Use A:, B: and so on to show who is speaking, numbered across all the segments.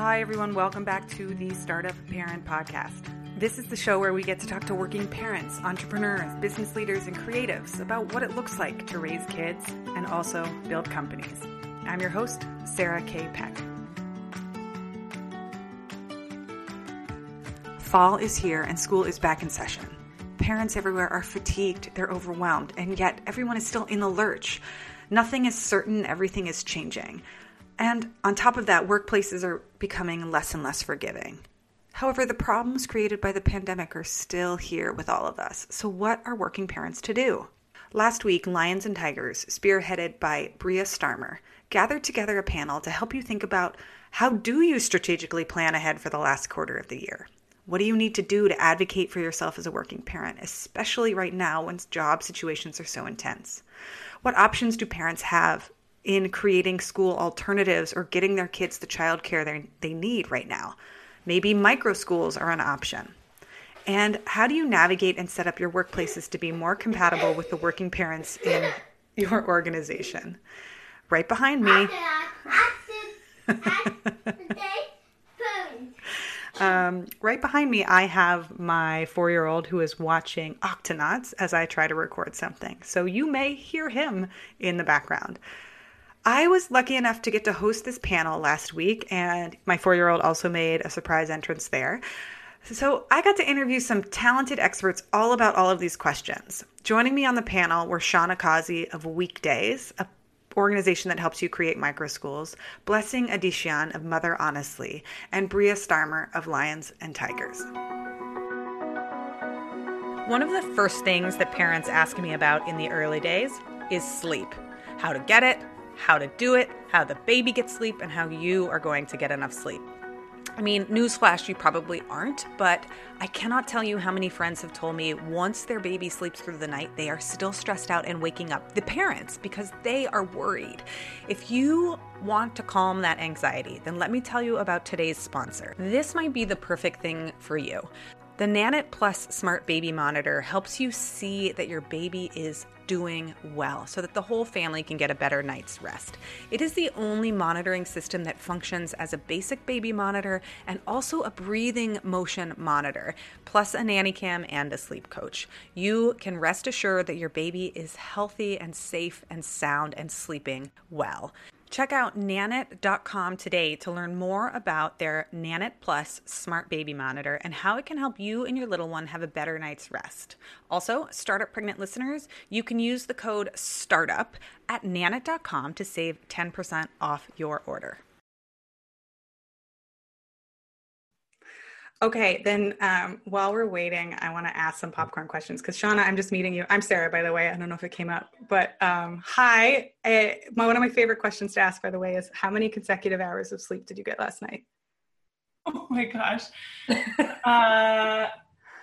A: Hi, everyone. Welcome back to the Startup Parent Podcast. This is the show where we get to talk to working parents, entrepreneurs, business leaders, and creatives about what it looks like to raise kids and also build companies. I'm your host, Sarah K. Peck. Fall is here and school is back in session. Parents everywhere are fatigued, they're overwhelmed, and yet everyone is still in the lurch. Nothing is certain, everything is changing. And on top of that, workplaces are becoming less and less forgiving. However, the problems created by the pandemic are still here with all of us. So, what are working parents to do? Last week, Lions and Tigers, spearheaded by Brea Starmer, gathered together a panel to help you think about how do you strategically plan ahead for the last quarter of the year? What do you need to do to advocate for yourself as a working parent, especially right now when job situations are so intense? What options do parents have in creating school alternatives or getting their kids the childcare they, they need right now. Maybe micro schools are an option. And how do you navigate and set up your workplaces to be more compatible with the working parents in your organization? Right behind me. Um, right behind me, I have my four year old who is watching Octonauts as I try to record something. So you may hear him in the background. I was lucky enough to get to host this panel last week, and my four year old also made a surprise entrance there. So I got to interview some talented experts all about all of these questions. Joining me on the panel were Shauna Causey of Weekdays, a organization that helps you create micro schools, Blessing Adesiyan of Mother Honestly, and Brea Starmer of Lions and Tigers. One of the first things that parents ask me about in the early days is sleep. How to get it, how to do it, how the baby gets sleep, and how you are going to get enough sleep. I mean, newsflash, you probably aren't, but I cannot tell you how many friends have told me once their baby sleeps through the night, they are still stressed out and waking up the parents because they are worried. If you want to calm that anxiety, then let me tell you about today's sponsor. This might be the perfect thing for you. The Nanit Plus Smart Baby Monitor helps you see that your baby is doing well so that the whole family can get a better night's rest. It is the only monitoring system that functions as a basic baby monitor and also a breathing motion monitor, plus a nanny cam and a sleep coach. You can rest assured that your baby is healthy and safe and sound and sleeping well. Check out nanit.com today to learn more about their Nanit Plus smart baby monitor and how it can help you and your little one have a better night's rest. Also, startup pregnant listeners, you can use the code STARTUP at nanit.com to save 10% off your order. Okay, then um, while we're waiting, I want to ask some popcorn questions because Shauna, I'm just meeting you. I'm Sarah, by the way. I don't know if it came up, but um, hi. Uh, my, one of my favorite questions to ask, by the way, is how many consecutive hours of sleep did you get last night?
B: Oh my gosh. uh,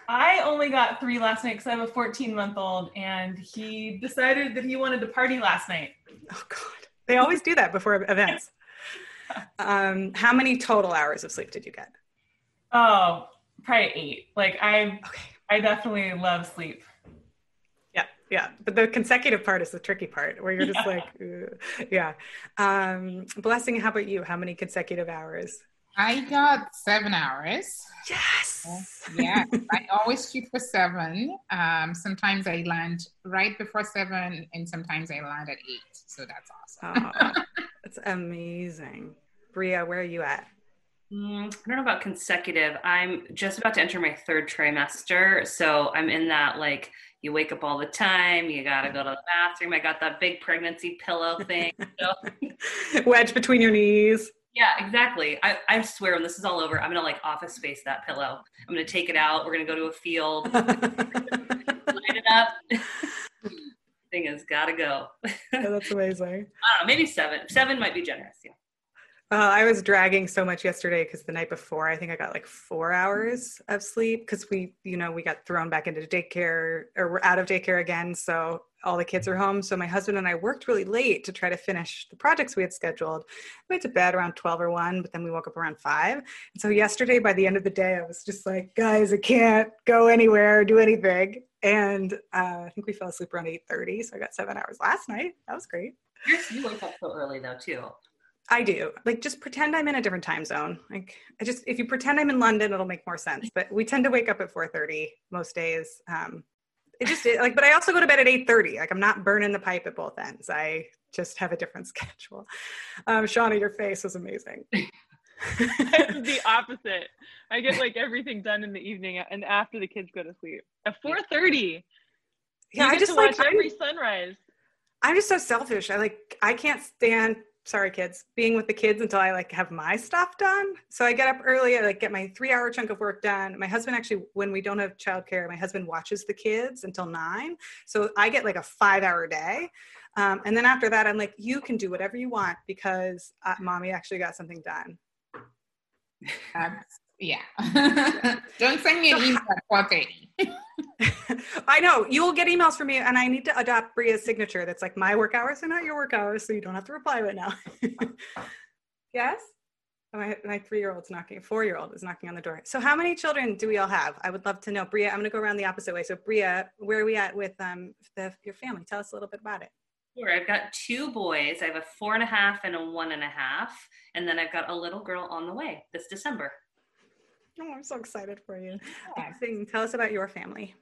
B: I only got three last night because I have a 14 month old and he decided that he wanted to party last night.
A: Oh God. They always do that before events. Um, how many total hours of sleep did you get?
B: Oh, probably eight. Like I, okay. I definitely love sleep.
A: Yeah, yeah. But the consecutive part is the tricky part, where you're just yeah. like, yeah. Um, Blessing, how about you? How many consecutive hours?
C: I got seven hours.
A: Yes.
C: yeah, I always shoot for seven. Um, sometimes I land right before seven, and sometimes I land at eight. So that's awesome.
A: oh, that's amazing. Brea, where are you at?
D: Mm, I don't know about consecutive. I'm just about to enter my third trimester. So I'm in that like you wake up all the time, you gotta go to the bathroom. I got that big pregnancy pillow thing.
A: So. Wedge between your knees.
D: Yeah, exactly. I, I swear when this is all over, I'm gonna like office space that pillow. I'm gonna take it out. We're gonna go to a field, light it up. Thing is, gotta go.
A: oh, that's amazing.
D: I don't know, maybe seven. Seven might be generous. Yeah.
A: Uh, I was dragging so much yesterday because the night before, I think I got like four hours of sleep because we, you know, we got thrown back into daycare or we're out of daycare again. So all the kids are home. So my husband and I worked really late to try to finish the projects we had scheduled. We went to bed around 12 or 1, but then we woke up around 5. And so yesterday, by the end of the day, I was just like, guys, I can't go anywhere, or do anything. And uh, I think we fell asleep around 8.30. So I got seven hours last night. That was great.
D: You wake up so early though, too.
A: I do. Like just pretend I'm in a different time zone. Like I just if you pretend I'm in London, it'll make more sense. But we tend to wake up at 4:30 most days. Um, it just like, but I also go to bed at 8:30. Like I'm not burning the pipe at both ends. I just have a different schedule. Um, Shauna, your face was amazing.
E: the opposite. I get like everything done in the evening and after the kids go to sleep at 4:30.
A: Yeah, I just like
E: every sunrise.
A: I'm just so selfish. I like I can't stand sorry kids being with the kids until i like have my stuff done. So i get up early i like get my three hour chunk of work done. My husband actually when we don't have childcare my husband watches the kids until nine. So i get like a five hour day. Um, and then after that i'm like you can do whatever you want because uh, mommy actually got something done
C: yeah don't send me an email at 4.30
A: I know you will get emails from me, and I need to adopt Brea's signature. That's like my work hours are not your work hours, so you don't have to reply right now. yes, my my three year old's knocking. Four year old is knocking on the door. So, how many children do we all have? I would love to know, Brea. I'm going to go around the opposite way. So, Brea, where are we at with um the, your family? Tell us a little bit about it.
D: Sure. I've got two boys. I have a four and a half and a one and a half, and then I've got a little girl on the way this December.
A: Oh, I'm so excited for you. Yeah. Tell us about your family.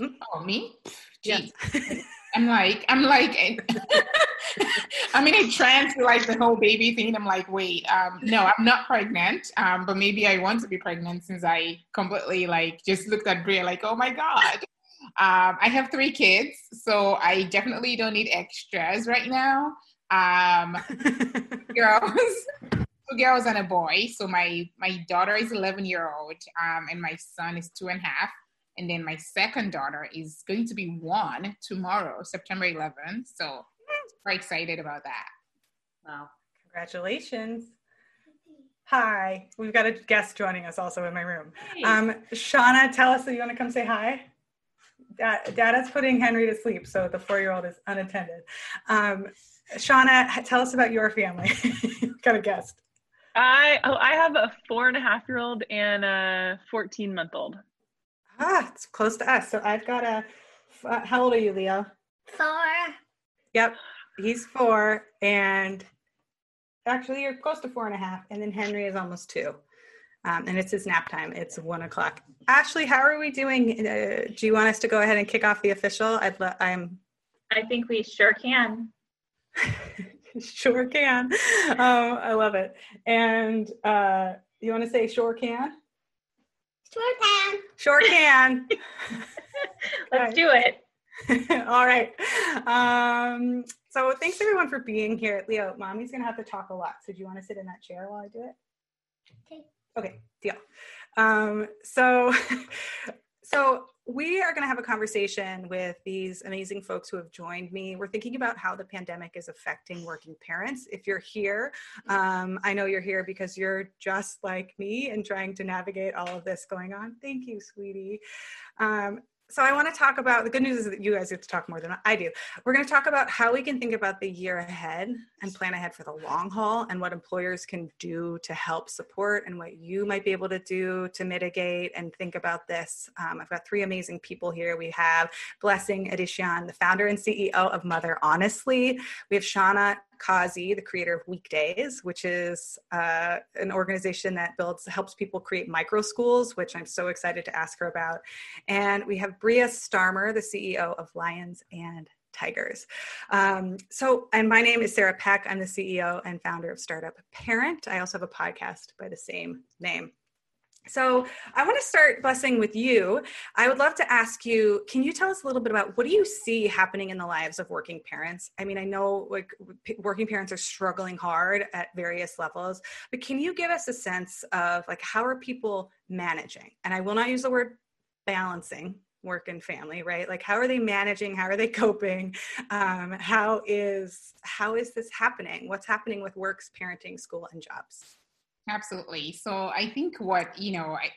C: Oh, me? Jeez. Yeah. I'm like, I'm like, I'm in a trance like the whole baby thing. I'm like, wait, um, no, I'm not pregnant. Um, but maybe I want to be pregnant since I completely like just looked at Brea like, oh my God. Um, I have three kids, so I definitely don't need extras right now. Um, girls, two girls and a boy. So my my daughter is 11 year old, um, and my son is two and a half. And then my second daughter is going to be one tomorrow, September 11th. So very excited about that.
A: Wow. Congratulations. Hi. We've got a guest joining us also in my room. Hey. Um, Shauna, tell us if you want to come say hi. Dad, Dada's putting Henry to sleep, so the four-year-old is unattended. Um, Shauna, tell us about your family. got a guest.
E: I oh, I have a four and a half year old and a 14 month old.
A: Ah, it's close to us. So I've got a. Uh, how old are you, Leo?
F: Four.
A: Yep, he's four, and actually you're close to four and a half, and then Henry is almost two. Um, and it's his nap time. It's one o'clock. Ashley, how are we doing? Uh, do you want us to go ahead and kick off the official? I'd le- I'm.
F: I think we sure can.
A: sure can. Um, I love it. And uh, you want to say sure can?
F: Sure can.
A: Sure can.
F: Let's do it.
A: All right. Um, so thanks everyone for being here. Leo, mommy's gonna have to talk a lot. So do you want to sit in that chair while I do it?
F: Okay.
A: Okay, deal. Um, so so we are going to have a conversation with these amazing folks who have joined me. We're thinking about how the pandemic is affecting working parents. If you're here, um, I know you're here because you're just like me and trying to navigate all of this going on. Thank you, sweetie. Um, so I want to talk about the good news is that you guys get to talk more than I do. We're going to talk about how we can think about the year ahead and plan ahead for the long haul and what employers can do to help support and what you might be able to do to mitigate and think about this. Um, I've got three amazing people here. We have Blessing Adesiyan, the founder and CEO of Mother Honestly. We have Shauna Causey, the creator of Weekdays, which is uh, an organization that builds helps people create micro schools, which I'm so excited to ask her about. And we have Brea Starmer, the CEO of Lions and Tigers. Um, so, and my name is Sarah Peck. I'm the CEO and founder of Startup Parent. I also have a podcast by the same name. So I want to start blessing with you. I would love to ask you, can you tell us a little bit about what do you see happening in the lives of working parents? I mean, I know like working parents are struggling hard at various levels, but can you give us a sense of like how are people managing? And I will not use the word balancing work and family right like how are they managing how are they coping um, how is how is this happening what's happening with works parenting school and jobs
C: Absolutely. So I think what, you know, I,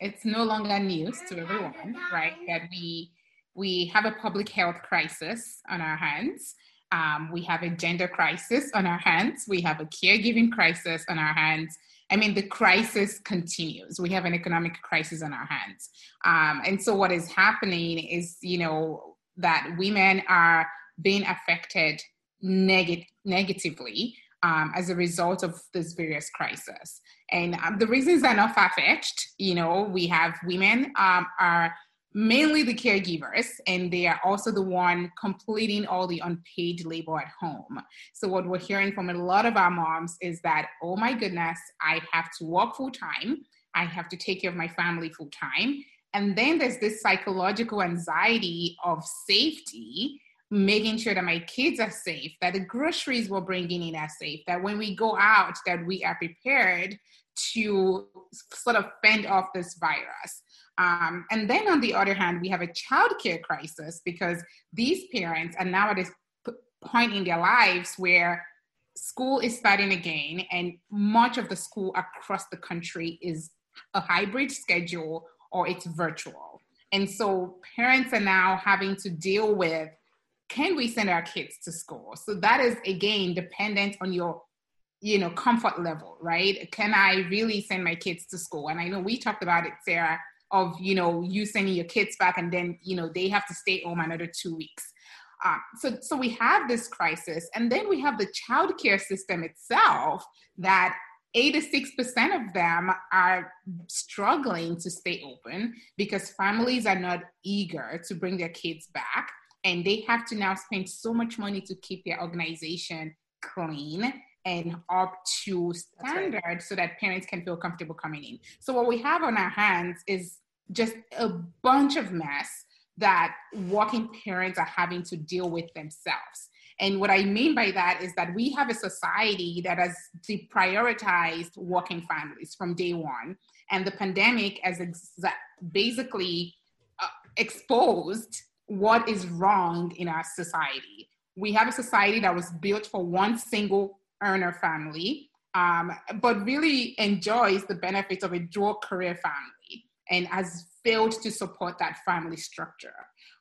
C: it's no longer news to everyone, right? That we we have a public health crisis on our hands. Um, we have a gender crisis on our hands. We have a caregiving crisis on our hands. I mean, the crisis continues. We have an economic crisis on our hands. Um, and so, what is happening is, you know, that women are being affected neg- negatively um, as a result of this various crisis. And um, the reasons are not far fetched. You know, we have women um, are mainly the caregivers, and they are also the one completing all the unpaid labor at home. So what we're hearing from a lot of our moms is that, oh my goodness, I have to work full time. I have to take care of my family full time. And then there's this psychological anxiety of safety making sure that my kids are safe, that the groceries we're bringing in are safe, that when we go out, that we are prepared to sort of fend off this virus. Um, and then on the other hand, we have a childcare crisis because these parents are now at p- point in their lives where school is starting again, and much of the school across the country is a hybrid schedule or it's virtual. And so parents are now having to deal with can we send our kids to school? So that is again dependent on your you know comfort level, right? Can I really send my kids to school? And I know we talked about it, Sarah, of you know you sending your kids back and then you know they have to stay home another two weeks. Uh, so, so we have this crisis, and then we have the childcare system itself that 86% of them are struggling to stay open because families are not eager to bring their kids back and they have to now spend so much money to keep their organization clean and up to standard right. so that parents can feel comfortable coming in. So what we have on our hands is just a bunch of mess that working parents are having to deal with themselves. And what I mean by that is that we have a society that has deprioritized working families from day one. And the pandemic has ex- basically uh, exposed what is wrong in our society. We have a society that was built for one single earner family, um, but really enjoys the benefits of a dual career family and has failed to support that family structure.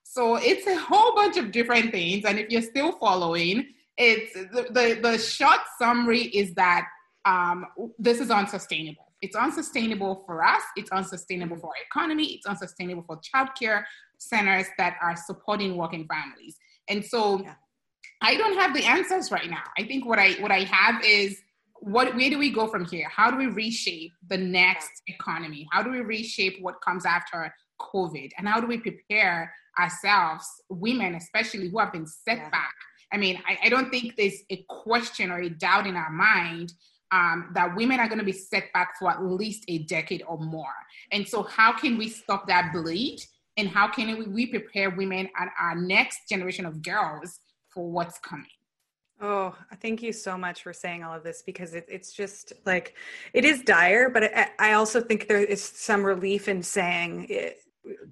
C: So it's a whole bunch of different things. And if you're still following, it's the, the, the short summary is that um, this is unsustainable. It's unsustainable for us, it's unsustainable mm-hmm. for our economy, it's unsustainable for childcare centers that are supporting working families. And so yeah. I don't have the answers right now. I think what I what I have is what where do we go from here? How do we reshape the next economy? How do we reshape what comes after COVID? And how do we prepare ourselves, women especially who have been set yeah. back? I mean, I, I, don't think there's a question or a doubt in our mind um, that women are going to be set back for at least a decade or more. And so, how can we stop that bleed? And how can we prepare women and our next generation of girls for what's coming?
A: Oh, thank you so much for saying all of this because it, it's just like it is dire, but I, I also think there is some relief in saying it,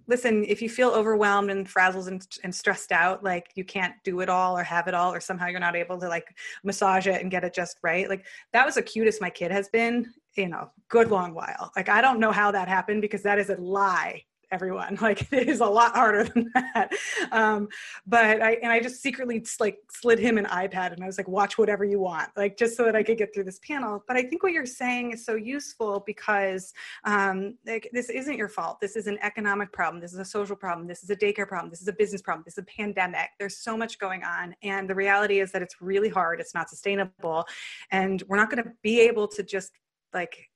A: listen, if you feel overwhelmed and frazzled and, and, stressed out, like you can't do it all or have it all, or somehow you're not able to like massage it and get it just right. Like that was the cutest my kid has been in a good long while. Like I don't know how that happened because that is a lie everyone. Like it is a lot harder than that. Um, but i and i just secretly like slid him an ipad and i was like watch whatever you want like just so that i could get through this panel. But i think what you're saying is so useful because um, like, this isn't your fault. This is an economic problem. This is a social problem. This is a daycare problem. This is a business problem. This is a pandemic. There's so much going on. And the reality is that it's really hard. It's not sustainable. And we're not going to be able to just like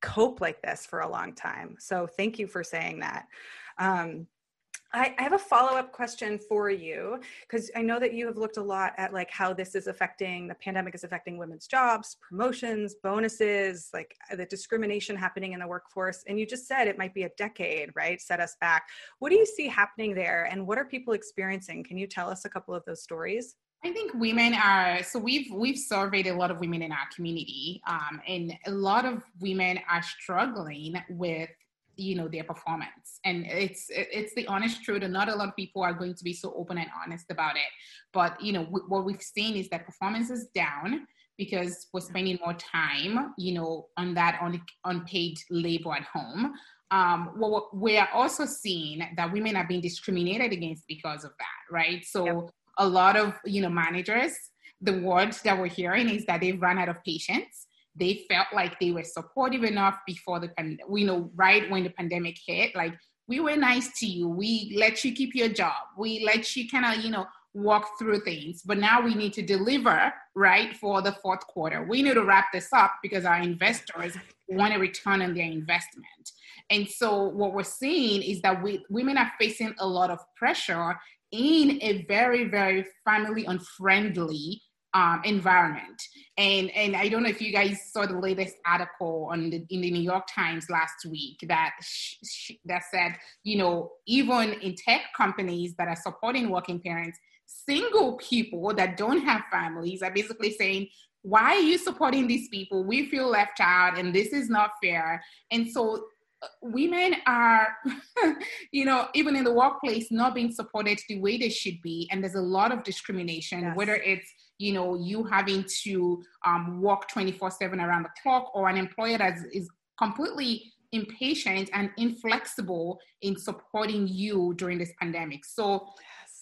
A: cope like this for a long time. So thank you for saying that. Um, I, I have a follow-up question for you because I know that you have looked a lot at like how this is affecting the pandemic is affecting women's jobs, promotions, bonuses, like the discrimination happening in the workforce. And you just said it might be a decade, right? Set us back. What do you see happening there, and what are people experiencing? Can you tell us a couple of those stories?
C: I think women are so we've we've surveyed a lot of women in our community, um, and a lot of women are struggling with you know their performance. And it's it's the honest truth and not a lot of people are going to be so open and honest about it. But you know w- what we've seen is that performance is down because we're spending more time you know on that on unpaid labor at home. Um, well, we are also seeing that women are being discriminated against because of that, right? So yep a lot of you know managers the words that we're hearing is that they've run out of patience they felt like they were supportive enough before the pandemic you know right when the pandemic hit like we were nice to you we let you keep your job we let you kind of you know walk through things, but now we need to deliver, right, for the fourth quarter. We need to wrap this up because our investors want a return on their investment. And so what we're seeing is that we, women are facing a lot of pressure in a very, very family unfriendly um, environment. And and I don't know if you guys saw the latest article on the, in the New York Times last week that sh- sh- that said, you know, even in tech companies that are supporting working parents, single people that don't have families are basically saying, why are you supporting these people? We feel left out, and this is not fair. And so women are, you know, even in the workplace, not being supported the way they should be. And there's a lot of discrimination, yes. whether it's, you know, you having to um, work 24 7 around the clock or an employer that is completely impatient and inflexible in supporting you during this pandemic. So,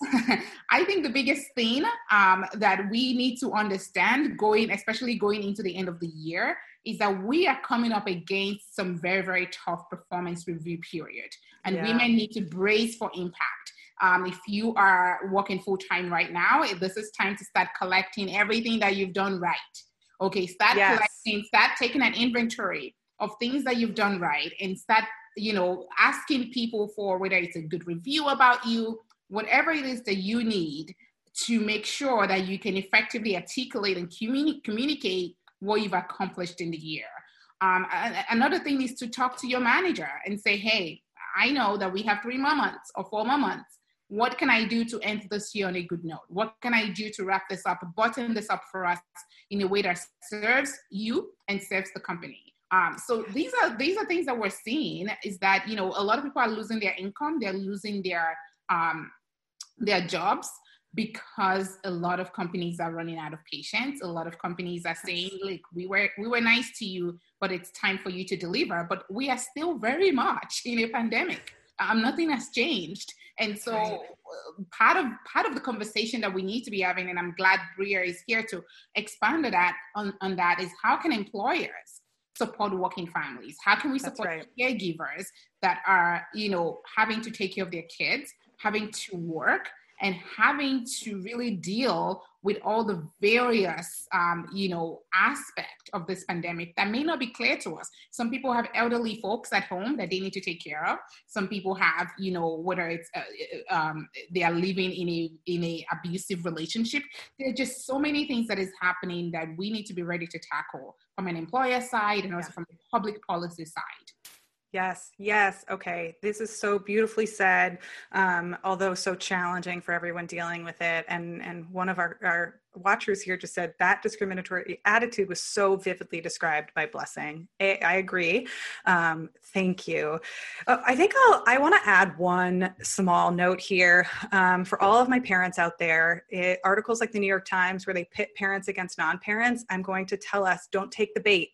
C: I think the biggest thing um, that we need to understand going, especially going into the end of the year, is that we are coming up against some very, very tough performance review period. And yeah. women need to brace for impact. Um, if you are working full time right now, this is time to start collecting everything that you've done right. Okay, start yes. collecting, start taking an inventory of things that you've done right and start, you know, asking people for whether it's a good review about you, whatever it is that you need to make sure that you can effectively articulate and communi- communicate what you've accomplished in the year. Um, another thing is to talk to your manager and say, hey, I know that we have three more months or four more months. What can I do to end this year on a good note? What can I do to wrap this up, button this up for us in a way that serves you and serves the company? Um, so these are these are things that we're seeing is that you know a lot of people are losing their income, they're losing their um, their jobs because a lot of companies are running out of patience. A lot of companies are saying like we were we were nice to you but it's time for you to deliver. But we are still very much in a pandemic. Um, nothing has changed. And so uh, part of part of the conversation that we need to be having and i'm glad Brea is here to expand on that on, on that is how can employers support working families? How can we support right. caregivers that are you know having to take care of their kids having to work and having to really deal with all the various um, you know aspect of this pandemic that may not be clear to us. Some people have elderly folks at home that they need to take care of. Some people have you know whether it's uh, uh um, they are living in a in a abusive relationship. There are just so many things that is happening that we need to be ready to tackle from an employer side and also from the public policy side
A: Yes, yes. Okay. This is so beautifully said, um, although so challenging for everyone dealing with it. And, and one of our, our watchers here just said that discriminatory attitude was so vividly described by Blessing. I, I agree. Um, thank you. Uh, I think I'll, I want to add one small note here um, for all of my parents out there. It, articles like the New York Times where they pit parents against non parents, I'm going to tell us don't take the bait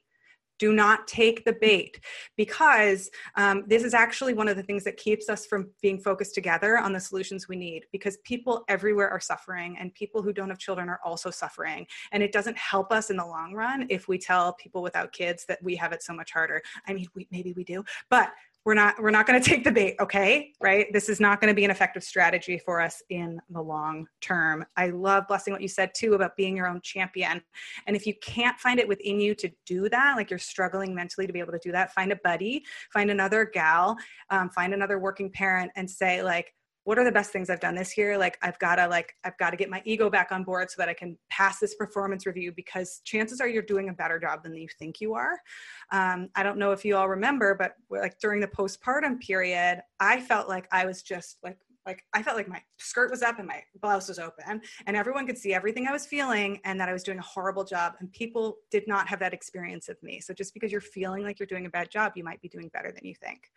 A: do not take the bait because um, this is actually one of the things that keeps us from being focused together on the solutions we need because people everywhere are suffering and people who don't have children are also suffering. And it doesn't help us in the long run if we tell people without kids that we have it so much harder. I mean we, maybe we do but we're not we're not going to take the bait okay? Right? This is not going to be an effective strategy for us in the long term. I love blessing what you said too about being your own champion. And if you can't find it within you to do that like you're struggling mentally to be able to do that find a buddy find another gal um, find another working parent and say like what are the best things I've done this year? Like I've got to like I've got to get my ego back on board so that I can pass this performance review because chances are you're doing a better job than you think you are. Um, I don't know if you all remember, but like during the postpartum period, I felt like I was just like like I felt like my skirt was up and my blouse was open and everyone could see everything I was feeling and that I was doing a horrible job and people did not have that experience of me. So just because you're feeling like you're doing a bad job, you might be doing better than you think.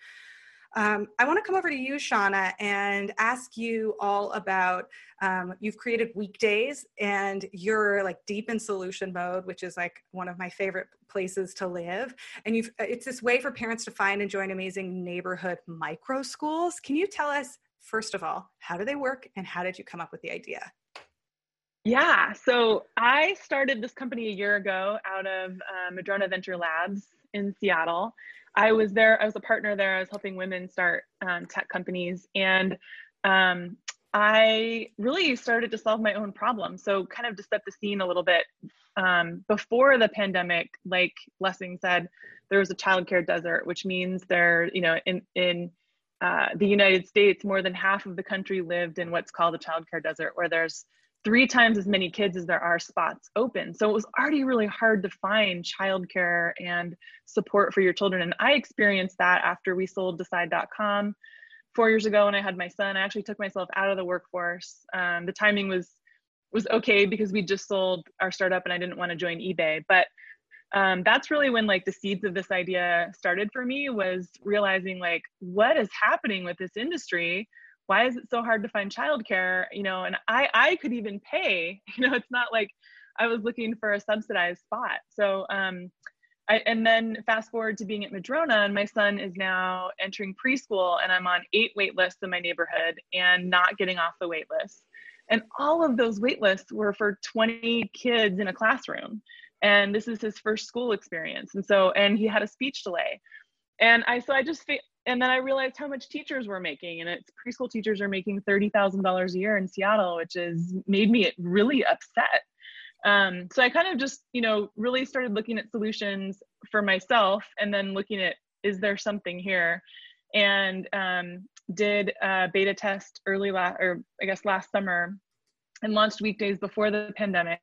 A: Um, I want to come over to you, Shauna, and ask you all about. Um, you've created weekdays, and you're like deep in solution mode, which is like one of my favorite places to live. And you've it's this way for parents to find and join amazing neighborhood micro schools. Can you tell us first of all how do they work, and how did you come up with the idea?
E: Yeah, so I started this company a year ago out of uh, Madrona Venture Labs in Seattle. I was there, I was a partner there. I was helping women start um, tech companies. And um, I really started to solve my own problem. So, kind of to set the scene a little bit, um, before the pandemic, like Blessing said, there was a childcare desert, which means there, you know, in in uh, the United States, more than half of the country lived in what's called a childcare desert, where there's three times as many kids as there are spots open. So it was already really hard to find childcare and support for your children. And I experienced that after we sold Decide.com four years ago when I had my son. I actually took myself out of the workforce. Um, the timing was was okay because we just sold our startup and I didn't want to join eBay. But um, that's really when like the seeds of this idea started for me was realizing like what is happening with this industry why is it so hard to find childcare you know and i i could even pay you know it's not like i was looking for a subsidized spot so um I, and then fast forward to being at Madrona, and my son is now entering preschool, and I'm on eight wait lists in my neighborhood and not getting off the wait list. And all of those wait lists were for 20 kids in a classroom. And this is his first school experience. And so, and he had a speech delay. And I, so I just, and then I realized how much teachers were making, and it's preschool teachers are making thirty thousand dollars a year in Seattle, which has made me really upset. Um, so I kind of just, you know, really started looking at solutions for myself, and then looking at is there something here, and um, did a beta test early last, or I guess last summer, and launched weekdays before the pandemic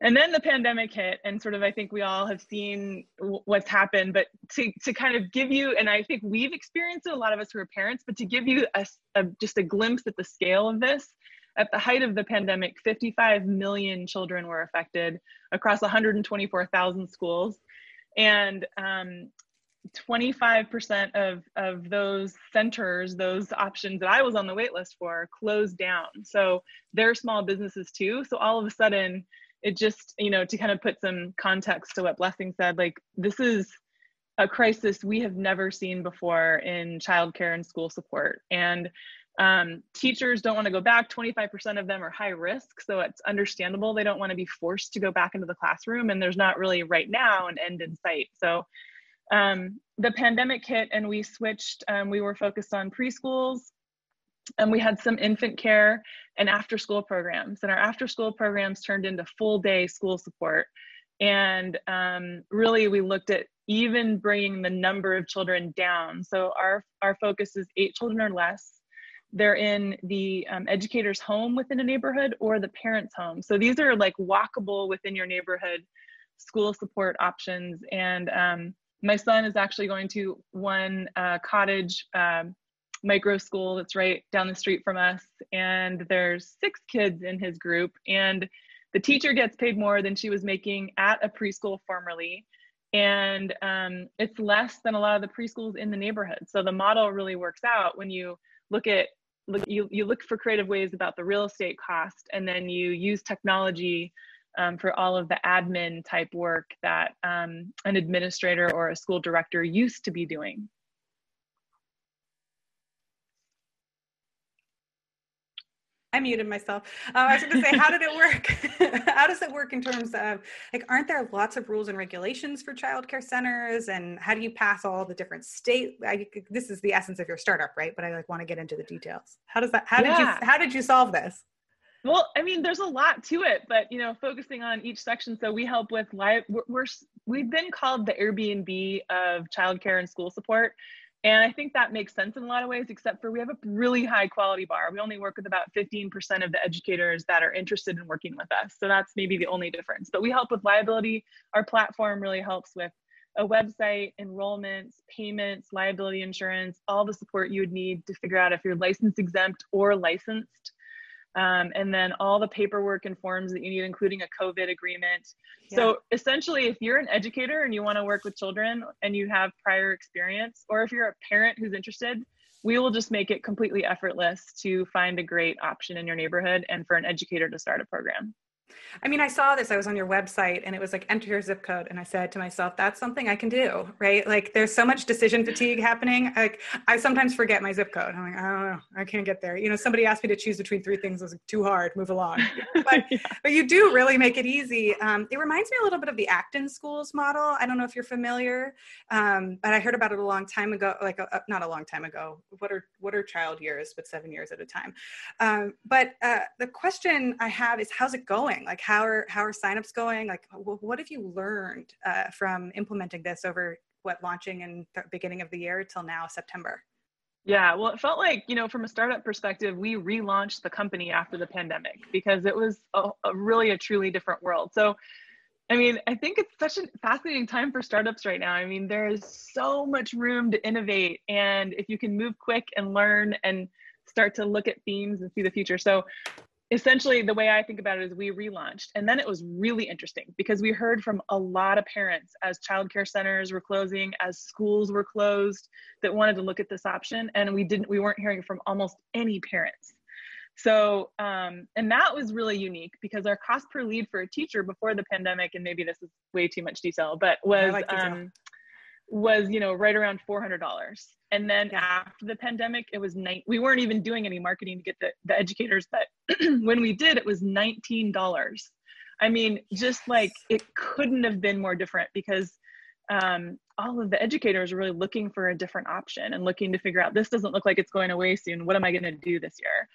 E: and then the pandemic hit and sort of i think we all have seen what's happened but to, to kind of give you and i think we've experienced it a lot of us who are parents but to give you a, a just a glimpse at the scale of this at the height of the pandemic 55 million children were affected across 124000 schools and um, 25% of, of those centers, those options that I was on the wait list for, closed down. So they're small businesses too. So all of a sudden, it just you know to kind of put some context to what blessing said like this is a crisis we have never seen before in childcare and school support. And um, teachers don't want to go back. 25% of them are high risk so it's understandable they don't want to be forced to go back into the classroom and there's not really right now an end in sight. So um, the pandemic hit and we switched um, we were focused on preschools and we had some infant care and after school programs. And our after school programs turned into full day school support. And um, really we looked at even bringing the number of children down. So our our focus is eight children or less. They're in the um, educator's home within a neighborhood or the parent's home. So these are like walkable within your neighborhood school support options. And um, my son is actually going to one uh, cottage um, micro school that's right down the street from us and there's six kids in his group and the teacher gets paid more than she was making at a preschool formerly and um, it's less than a lot of the preschools in the neighborhood. So the model really works out when you look at look you, you look for creative ways about the real estate cost and then you use technology um, for all of the admin type work that um, an administrator or a school director used to be doing
A: I muted myself. Uh, I was going to say, how did it work? how does it work in terms of like, aren't there lots of rules and regulations for childcare centers, and how do you pass all the different state? I, this is the essence of your startup, right? But I like want to get into the details. How does that? How yeah. did you? How did you solve this?
E: Well, I mean, there's a lot to it, but you know, focusing on each section. So we help with live. We're, we're we've been called the Airbnb of childcare and school support and I think that makes sense in a lot of ways, except for we have a really high quality bar. We only work with about 15% of the educators that are interested in working with us. So that's maybe the only difference. But we help with liability. Our platform really helps with a website, enrollments, payments, liability insurance, all the support you would need to figure out if you're license exempt or licensed um, and then all the paperwork and forms that you need, including a COVID agreement. Yeah. So essentially, if you're an educator and you want to work with children and you have prior experience, or if you're a parent who's interested, we will just make it completely effortless to find a great option in your neighborhood and for an educator to start a program.
A: I mean, I saw this, I was on your website and it was like enter your zip code. And I said to myself, that's something I can do, right? Like there's so much decision fatigue happening. Like I sometimes forget my zip code. I'm like, I don't know, I can't get there. You know, somebody asked me to choose between three things. I was like, too hard, move along. But, yeah. but you do really make it easy. Um, it reminds me a little bit of the Acton schools model. I don't know if you're familiar, um, but I heard about it a long time ago, like a, uh, not a long time ago. What are, what are child years, but seven years at a time. Um, but uh, the question I have is how's it going? Like how are how are signups going? Like what have you learned uh, from implementing this over what launching in the beginning of the year till now September?
E: Yeah, well, it felt like, you know, from a startup perspective, we relaunched the company after the pandemic because it was a, a really a truly different world. So, I mean, I think it's such a fascinating time for startups right now. I mean, there is so much room to innovate. And if you can move quick and learn and start to look at themes and see the future. So, essentially the way i think about it is we relaunched and then it was really interesting because we heard from a lot of parents as childcare centers were closing as schools were closed that wanted to look at this option and we didn't we weren't hearing from almost any parents. So um, and that was really unique because our cost per lead for a teacher before the pandemic and maybe this is way too much detail but was like um, was you know right around $400 and then after the pandemic it was night we weren't even doing any marketing to get the, the educators but when we did it was $19 i mean just like it couldn't have been more different because um, all of the educators are really looking for a different option and looking to figure out this doesn't look like it's going away soon. What am i going to do this year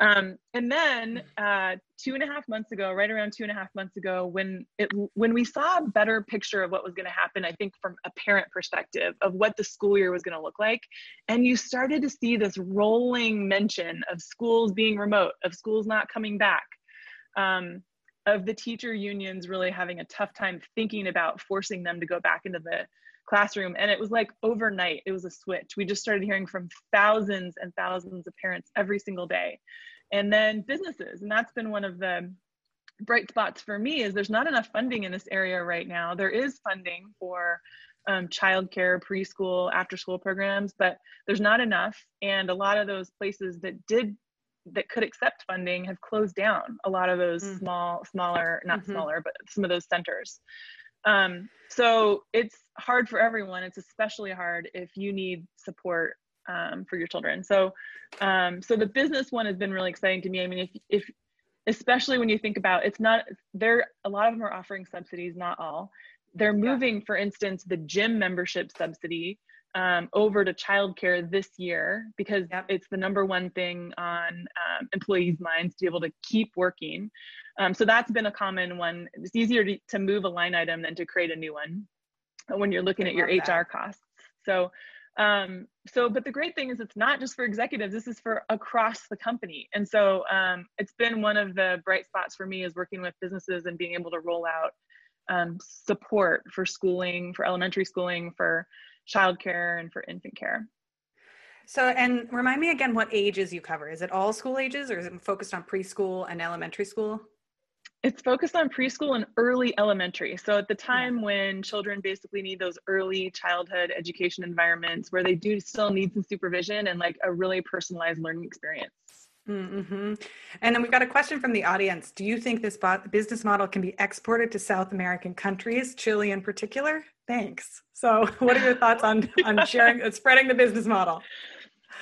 E: um, and then uh, two and a half months ago, right around two and a half months ago, when it when we saw a better picture of what was going to happen, I think from a parent perspective of what the school year was going to look like, and you started to see this rolling mention of schools being remote, of schools not coming back. Um, of the teacher unions really having a tough time thinking about forcing them to go back into the classroom and it was like overnight it was a switch. We just started hearing from thousands and thousands of parents every single day. And then businesses and that's been one of the bright spots for me is there's not enough funding in this area right now. There is funding for um, childcare preschool after school programs but there's not enough. And a lot of those places that did that could accept funding have closed down a lot of those mm. small smaller not mm-hmm. smaller but some of those centers um, so it's hard for everyone. It's especially hard if you need support um, for your children. So, um, so the business one has been really exciting to me. I mean, if, if, especially when you think about it's not there, a lot of them are offering subsidies, not all. They're moving, yeah. for instance, the gym membership subsidy um, over to childcare this year because yep. it's the number one thing on um, employees' minds to be able to keep working. Um, so that's been a common one. It's easier to, to move a line item than to create a new one when you're looking I at your that. HR costs. So, um, so, but the great thing is it's not just for executives. This is for across the company. And so um, it's been one of the bright spots for me is working with businesses and being able to roll out um, support for schooling, for elementary schooling, for childcare, and for infant care.
A: So, and remind me again what ages you cover. Is it all school ages or is it focused on preschool and elementary school?
E: It's focused on preschool and early elementary. So, at the time when children basically need those early childhood education environments where they do still need some supervision and like a really personalized learning experience.
A: Mm-hmm. And then we've got a question from the audience. Do you think this business model can be exported to South American countries, Chile in particular? Thanks. So, what are your thoughts on on sharing, spreading the business model?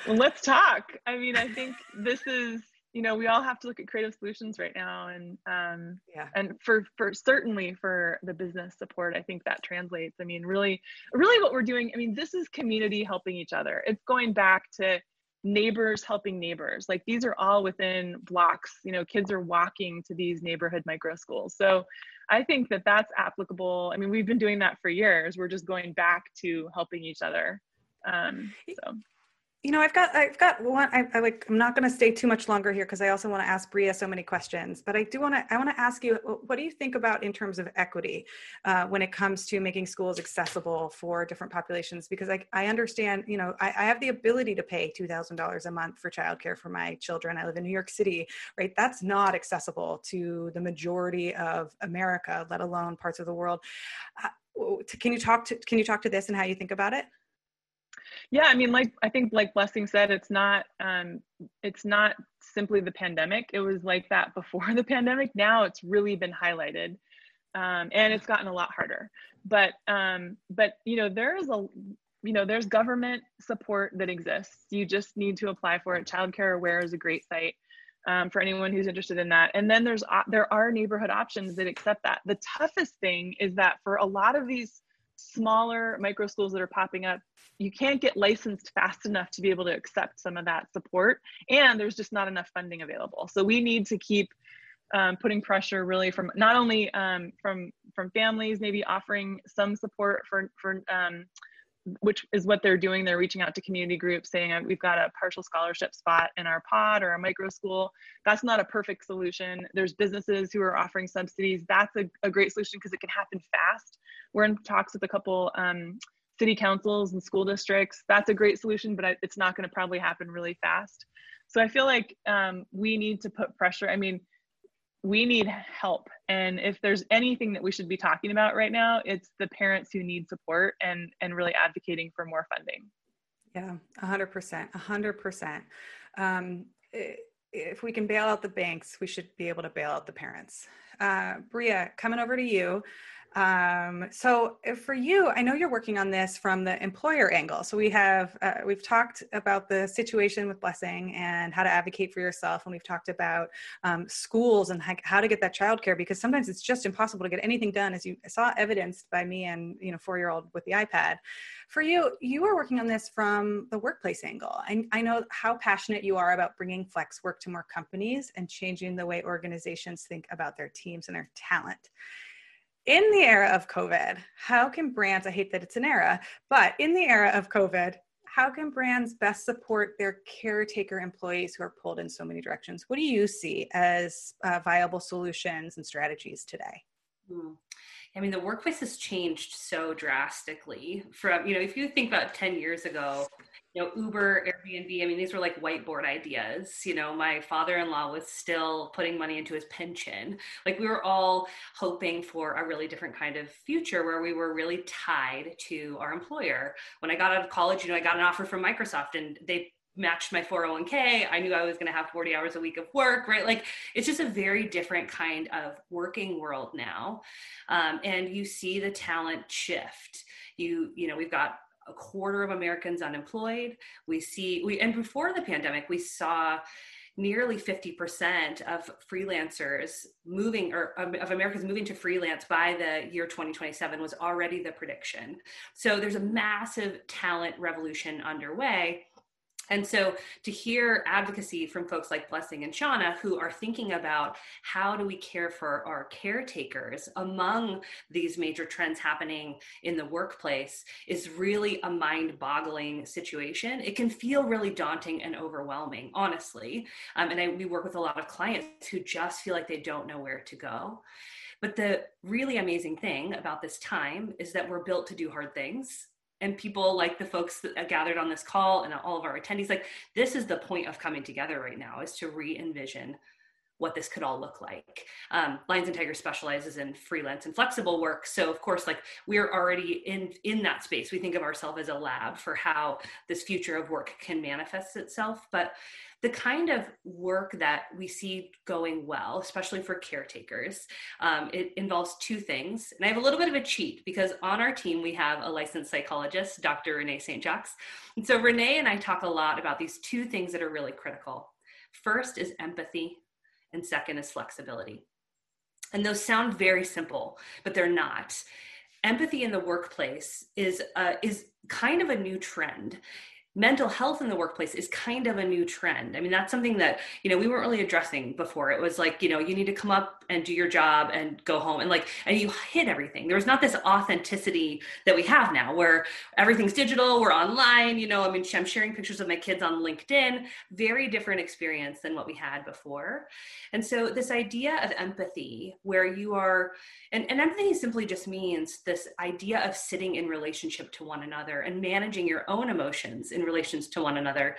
E: Well, let's talk. I mean, I think this is you know we all have to look at creative solutions right now and um yeah. and for for certainly for the business support i think that translates. I mean really really what we're doing i mean this is community helping each other. It's going back to neighbors helping neighbors. Like these are all within blocks you know kids are walking to these neighborhood micro schools. So i think that that's applicable. I mean we've been doing that for years. We're just going back to helping each other um, so
A: you know, I've got, I've got one. I, I like. I'm not going to stay too much longer here because I also want to ask Brea so many questions. But I do want to. I want to ask you, what do you think about in terms of equity uh, when it comes to making schools accessible for different populations? Because I, I understand. You know, I, I have the ability to pay two thousand dollars a month for childcare for my children. I live in New York City, right? That's not accessible to the majority of America, let alone parts of the world. Uh, can you talk to Can you talk to this and how you think about it?
E: Yeah, I mean, like I think, like Blessing said, it's not um, it's not simply the pandemic. It was like that before the pandemic. Now it's really been highlighted, um, and it's gotten a lot harder. But um, but you know, there's a you know, there's government support that exists. You just need to apply for it. Childcare Aware is a great site um, for anyone who's interested in that. And then there's there are neighborhood options that accept that. The toughest thing is that for a lot of these smaller micro schools that are popping up, you can't get licensed fast enough to be able to accept some of that support. And there's just not enough funding available. So we need to keep um, putting pressure really from not only um, from from families, maybe offering some support for for um, which is what they're doing. They're reaching out to community groups saying, we've got a partial scholarship spot in our pod or a micro school. That's not a perfect solution. There's businesses who are offering subsidies. That's a, a great solution because it can happen fast. We're in talks with a couple um, city councils and school districts. That's a great solution, but it's not going to probably happen really fast. So I feel like um, we need to put pressure. I mean, we need help. And if there's anything that we should be talking about right now, it's the parents who need support and and really advocating for more funding.
A: Yeah, 100%. 100%. Um, if we can bail out the banks, we should be able to bail out the parents. Uh, Brea, coming over to you. Um, so for you, I know you're working on this from the employer angle. So we have uh, we've talked about the situation with Blessing and how to advocate for yourself, and we've talked about um, schools and how to get that childcare because sometimes it's just impossible to get anything done, as you saw evidenced by me and you know four year old with the iPad. For you, you are working on this from the workplace angle. I, I know how passionate you are about bringing flex work to more companies and changing the way organizations think about their teams and their talent in the era of COVID, how can brands, I hate that it's an era, but in the era of COVID, how can brands best support their caretaker employees who are pulled in so many directions? What do you see as uh, viable solutions and strategies today?
D: Hmm. I mean, the workplace has changed so drastically from, you know, if you think about 10 years ago, you know, Uber, Airbnb, I mean, these were like whiteboard ideas. You know, my father in law was still putting money into his pension. Like, we were all hoping for a really different kind of future where we were really tied to our employer. When I got out of college, you know, I got an offer from Microsoft and they matched my 401k. I knew I was going to have 40 hours a week of work, right? Like it's just a very different kind of working world now. Um, and you see the talent shift. You, you know, we've got a quarter of Americans unemployed. We see we and before the pandemic, we saw nearly 50% of freelancers moving or of Americans moving to freelance by the year 2027 was already the prediction. So there's a massive talent revolution underway and so to hear advocacy from folks like Blessing and Shauna, who are thinking about how do we care for our caretakers among these major trends happening in the workplace, is really a mind boggling situation. It can feel really daunting and overwhelming, honestly. Um, and I, we work with a lot of clients who just feel like they don't know where to go. But the really amazing thing about this time is that we're built to do hard things and people like the folks that uh, gathered on this call and all of our attendees like this is the point of coming together right now is to re-envision what this could all look like. Um, Lions and Tigers specializes in freelance and flexible work. So of course, like we're already in, in that space. We think of ourselves as a lab for how this future of work can manifest itself. But the kind of work that we see going well, especially for caretakers, um, it involves two things. And I have a little bit of a cheat because on our team, we have a licensed psychologist, Dr. Renee St. Jacques. And so Renee and I talk a lot about these two things that are really critical. First is empathy and second is flexibility. And those sound very simple, but they're not. Empathy in the workplace is uh, is kind of a new trend mental health in the workplace is kind of a new trend. I mean, that's something that, you know, we weren't really addressing before. It was like, you know, you need to come up and do your job and go home and like, and you hit everything. There was not this authenticity that we have now where everything's digital, we're online, you know, I mean, I'm sharing pictures of my kids on LinkedIn, very different experience than what we had before. And so this idea of empathy where you are, and, and empathy simply just means this idea of sitting in relationship to one another and managing your own emotions in in relations to one another.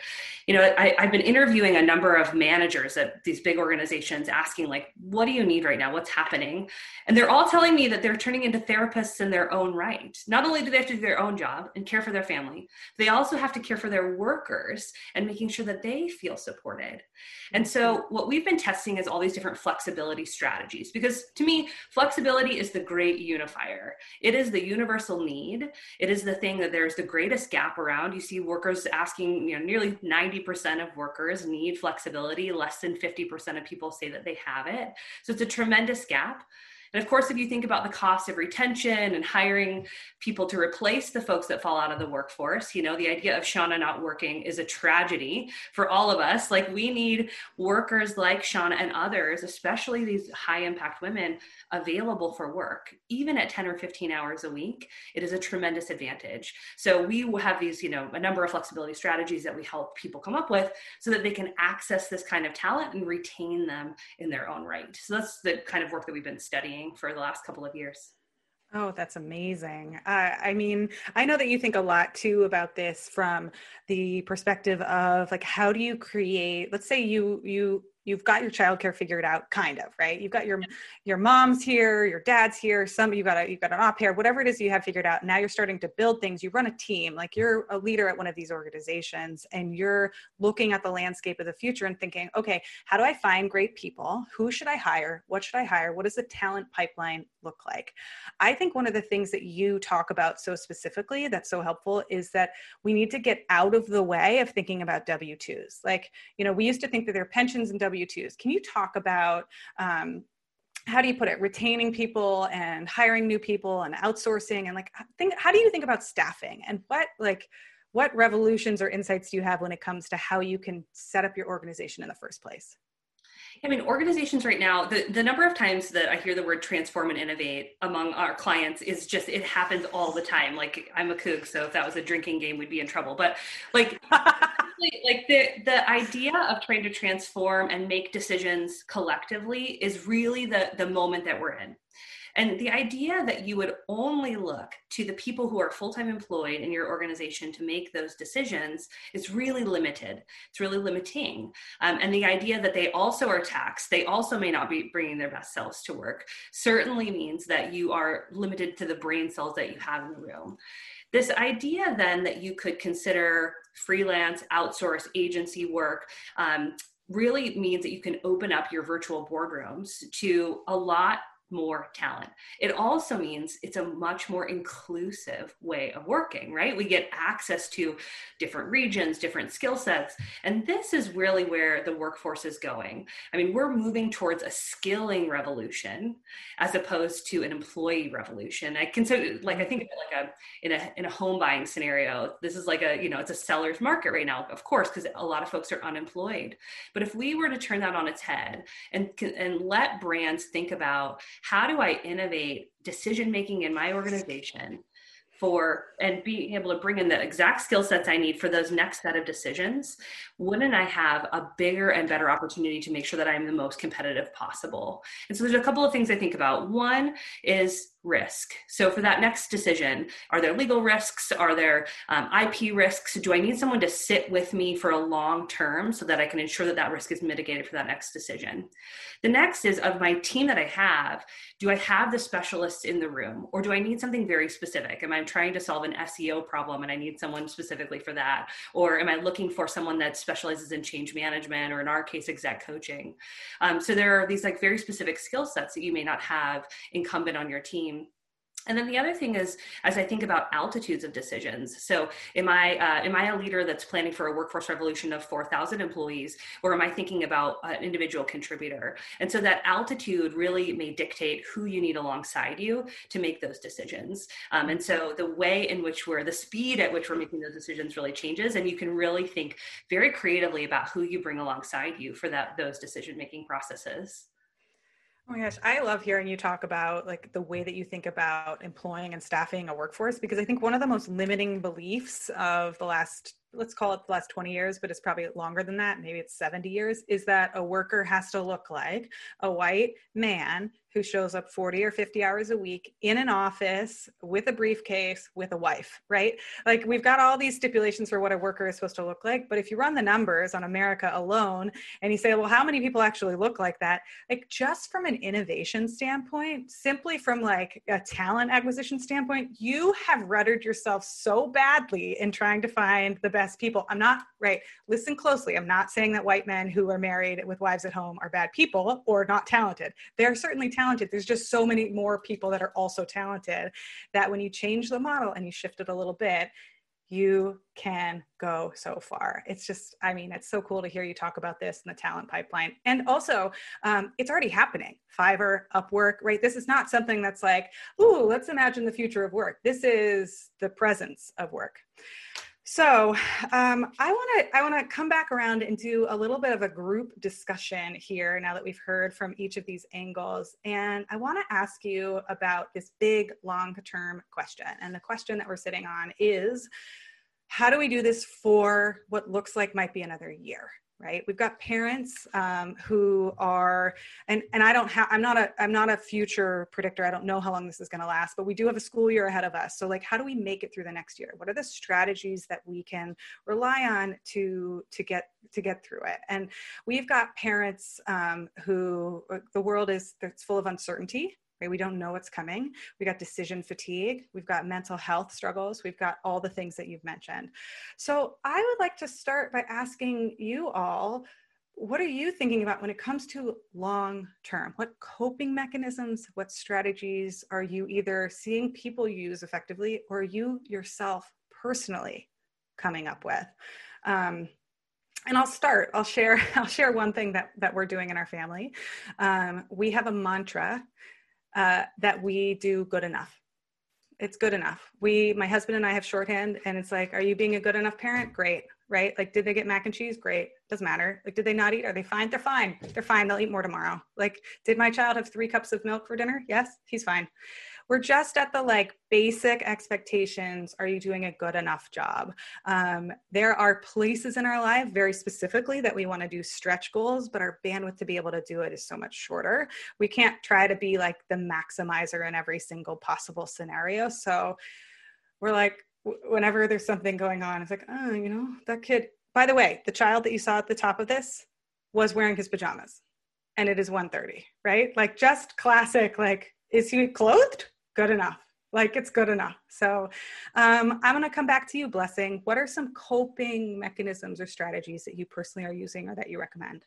D: You know, I, I've been interviewing a number of managers at these big organizations asking, like, what do you need right now? What's happening? And they're all telling me that they're turning into therapists in their own right. Not only do they have to do their own job and care for their family, they also have to care for their workers and making sure that they feel supported. And so, mm-hmm. what we've been testing is all these different flexibility strategies because to me, flexibility is the great unifier. It is the universal need. It is the thing that there's the greatest gap around. You see workers asking, you know, nearly 90% of workers need flexibility. Less than 50% of people say that they have it. So it's a tremendous gap. And of course, if you think about the cost of retention and hiring people to replace the folks that fall out of the workforce, you know, the idea of Shauna not working is a tragedy for all of us. Like we need workers like Shauna and others, especially these high impact women, available for work, even at 10 or 15 hours a week. It is a tremendous advantage. So we have these, you know, a number of flexibility strategies that we help people come up with so that they can access this kind of talent and retain them in their own right. So that's the kind of work that we've been studying for the last couple of years.
A: Oh, that's amazing. I mean, I know that you think a lot too about this from the perspective of like, how do you create? Let's say you you you've got your childcare figured out kind of right? You've got your your mom's here your dad's here some you've got a you've got an au pair whatever it is you have figured out now you're starting to build things you run a team like you're a leader at one of these organizations and you're looking at the landscape of the future and thinking okay how do i find great people? Who should i hire? What should i hire? What does the talent pipeline look like? I think one of the things that you talk about so specifically that's so helpful is that we need to get out of the way of thinking about w2s like you know we used to think that there are pensions and w W-2s. Can you talk about um, how do you put it retaining people and hiring new people and outsourcing and like think how do you think about staffing and what like what revolutions or insights do you have when it comes to how you can set up your organization in the first place
D: I mean, organizations right now, the, the number of times that I hear the word transform and innovate among our clients is just, it happens all the time. Like, I'm a kook, so if that was a drinking game, we'd be in trouble. But like, like the, the idea of trying to transform and make decisions collectively is really the, the moment that we're in. And the idea that you would only look to the people who are full time employed in your organization to make those decisions is really limited. It's really limiting. Um, and the idea that they also are taxed, they also may not be bringing their best selves to work, certainly means that you are limited to the brain cells that you have in the room. This idea then that you could consider freelance, outsource, agency work. Um, really means that you can open up your virtual boardrooms to a lot more talent. It also means it's a much more inclusive way of working, right? We get access to different regions, different skill sets. And this is really where the workforce is going. I mean, we're moving towards a skilling revolution as opposed to an employee revolution. I consider like I think of it like a in a in a home buying scenario. This is like a, you know, it's a seller's market right now, of course, because a lot of folks are unemployed. But if we were to turn that on its head and and let brands think about how do I innovate decision making in my organization for and being able to bring in the exact skill sets I need for those next set of decisions, wouldn't I have a bigger and better opportunity to make sure that I'm the most competitive possible? And so there's a couple of things I think about. One is risk. So for that next decision, are there legal risks? Are there um, IP risks? Do I need someone to sit with me for a long term so that I can ensure that that risk is mitigated for that next decision? The next is of my team that I have, do I have the specialists in the room or do I need something very specific? Am I trying to solve an SEO problem and I need someone specifically for that? Or am I looking for someone that specializes in change management or in our case, exec coaching? Um, so there are these like very specific skill sets that you may not have incumbent on your team and then the other thing is, as I think about altitudes of decisions. So, am I uh, am I a leader that's planning for a workforce revolution of four thousand employees, or am I thinking about an individual contributor? And so that altitude really may dictate who you need alongside you to make those decisions. Um, and so the way in which we're the speed at which we're making those decisions really changes, and you can really think very creatively about who you bring alongside you for that those decision making processes.
A: Oh my gosh, I love hearing you talk about like the way that you think about employing and staffing a workforce because I think one of the most limiting beliefs of the last let's call it the last 20 years, but it's probably longer than that, maybe it's 70 years, is that a worker has to look like a white man who shows up 40 or 50 hours a week in an office with a briefcase with a wife, right? Like we've got all these stipulations for what a worker is supposed to look like. But if you run the numbers on America alone and you say, well, how many people actually look like that? Like just from an innovation standpoint, simply from like a talent acquisition standpoint, you have ruddered yourself so badly in trying to find the best people. I'm not, right? Listen closely. I'm not saying that white men who are married with wives at home are bad people or not talented. They're certainly talented talented there's just so many more people that are also talented that when you change the model and you shift it a little bit you can go so far. It's just, I mean, it's so cool to hear you talk about this in the talent pipeline. And also, um, it's already happening. Fiverr, Upwork, right? This is not something that's like, ooh, let's imagine the future of work. This is the presence of work. So um, I want to I want to come back around and do a little bit of a group discussion here now that we've heard from each of these angles, and I want to ask you about this big long term question. And the question that we're sitting on is, how do we do this for what looks like might be another year? Right? We've got parents um, who are and and i don't have i'm not a i'm not a future predictor. I don't know how long this is going to last but we do have a school year ahead of us. So like how do we make it through the next year? What are the strategies that we can rely on to to get to get through it? And we've got parents um, who uh, the world is it's full of uncertainty right? We don't know what's coming. We got decision fatigue. We've got mental health struggles. We've got all the things that you've mentioned. So I would like to start by asking you all what are you thinking about when it comes to long term? What coping mechanisms, what strategies are you either seeing people use effectively or you yourself personally coming up with? Um, and I'll start. I'll share. I'll share one thing that that we're doing in our family. Um, we have a mantra uh, that we do good enough. It's good enough. We, my husband and I have shorthand, and it's like, are you being a good enough parent? Great, right? Like, did they get mac and cheese? Great, doesn't matter. Like, did they not eat? Are they fine? They're fine. They're fine. They'll eat more tomorrow. Like, did my child have three cups of milk for dinner? Yes, he's fine we're just at the like basic expectations. Are you doing a good enough job? Um, there are places in our life very specifically that we want to do stretch goals but our bandwidth to be able to do it is so much shorter. We can't try to be like the maximizer in every single possible scenario. So we're like whenever there's something going on it's like oh you know that kid by the way the child that you saw at the top of this was wearing his pajamas and it is 1.30 right? Like just classic like is he clothed good enough. Like it's good enough. So um, i'm going to come back to you blessing. What are some coping mechanisms or strategies that you personally are using or that you recommend?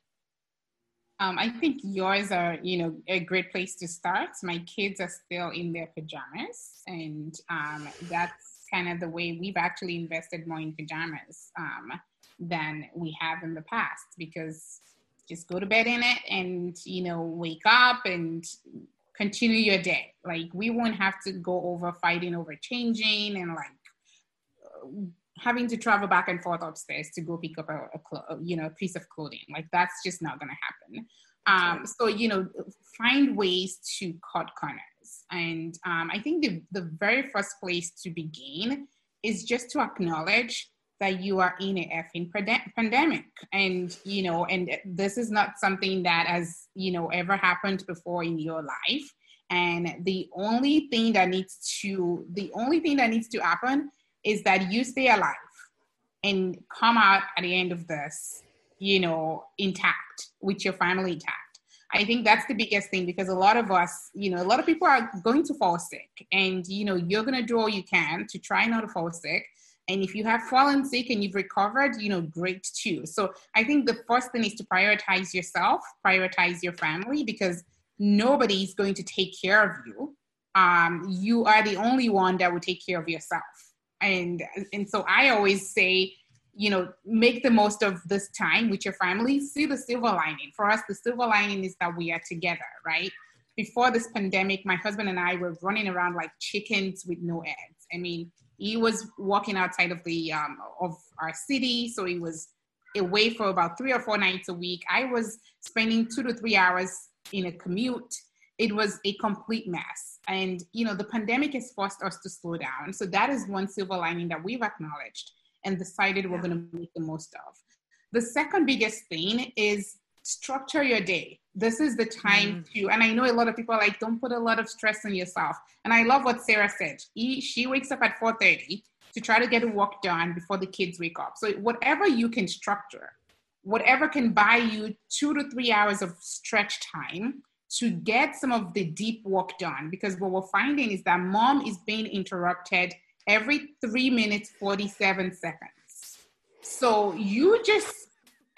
C: Um, I think yours are, you know, a great place to start. My kids are still in their pajamas, and um, that's kind of the way we've actually invested more in pajamas um, than we have in the past because just go to bed in it and you know wake up and continue your day. Like we won't have to go over fighting over changing and like uh, having to travel back and forth upstairs to go pick up a, a clo- you know a piece of clothing. Like that's just not going to happen. Um, so you know, find ways to cut corners. And um, I think the the very first place to begin is just to acknowledge that you are in a effing pandemic. And you know and this is not something that has you know ever happened before in your life. And the only thing that needs to the only thing that needs to happen is that you stay alive and come out at the end of this you know intact with your family intact. I think that's the biggest thing because a lot of us you know a lot of people are going to fall sick. And you know you're going to do all you can to try not to fall sick and if you have fallen sick and you've recovered, you know, great too. So I think the first thing is to prioritize yourself, prioritize your family, because nobody's going to take care of you. Um, you are the only one that will take care of yourself. And and so I always say, you know, make the most of this time with your family. See the silver lining. For us, the silver lining is that we are together, right? Before this pandemic, my husband and I were running around like chickens with no eggs. I mean, he was walking outside of the um, of our city, so he was away for about three or four nights a week. I was spending two to three hours in a commute. It was a complete mess, and you know the pandemic has forced us to slow down. So that is one silver lining that we've acknowledged and decided we're going to make the most of. The second biggest thing is structure your day. This is the time mm. to, and I know a lot of people are like, don't put a lot of stress on yourself. And I love what Sarah said. He, she wakes up at 4.30 to try to get a work done before the kids wake up. So whatever you can structure, whatever can buy you two to three hours of stretch time to get some of the deep work done. Because what we're finding is that mom is being interrupted every three minutes, 47 seconds. So you just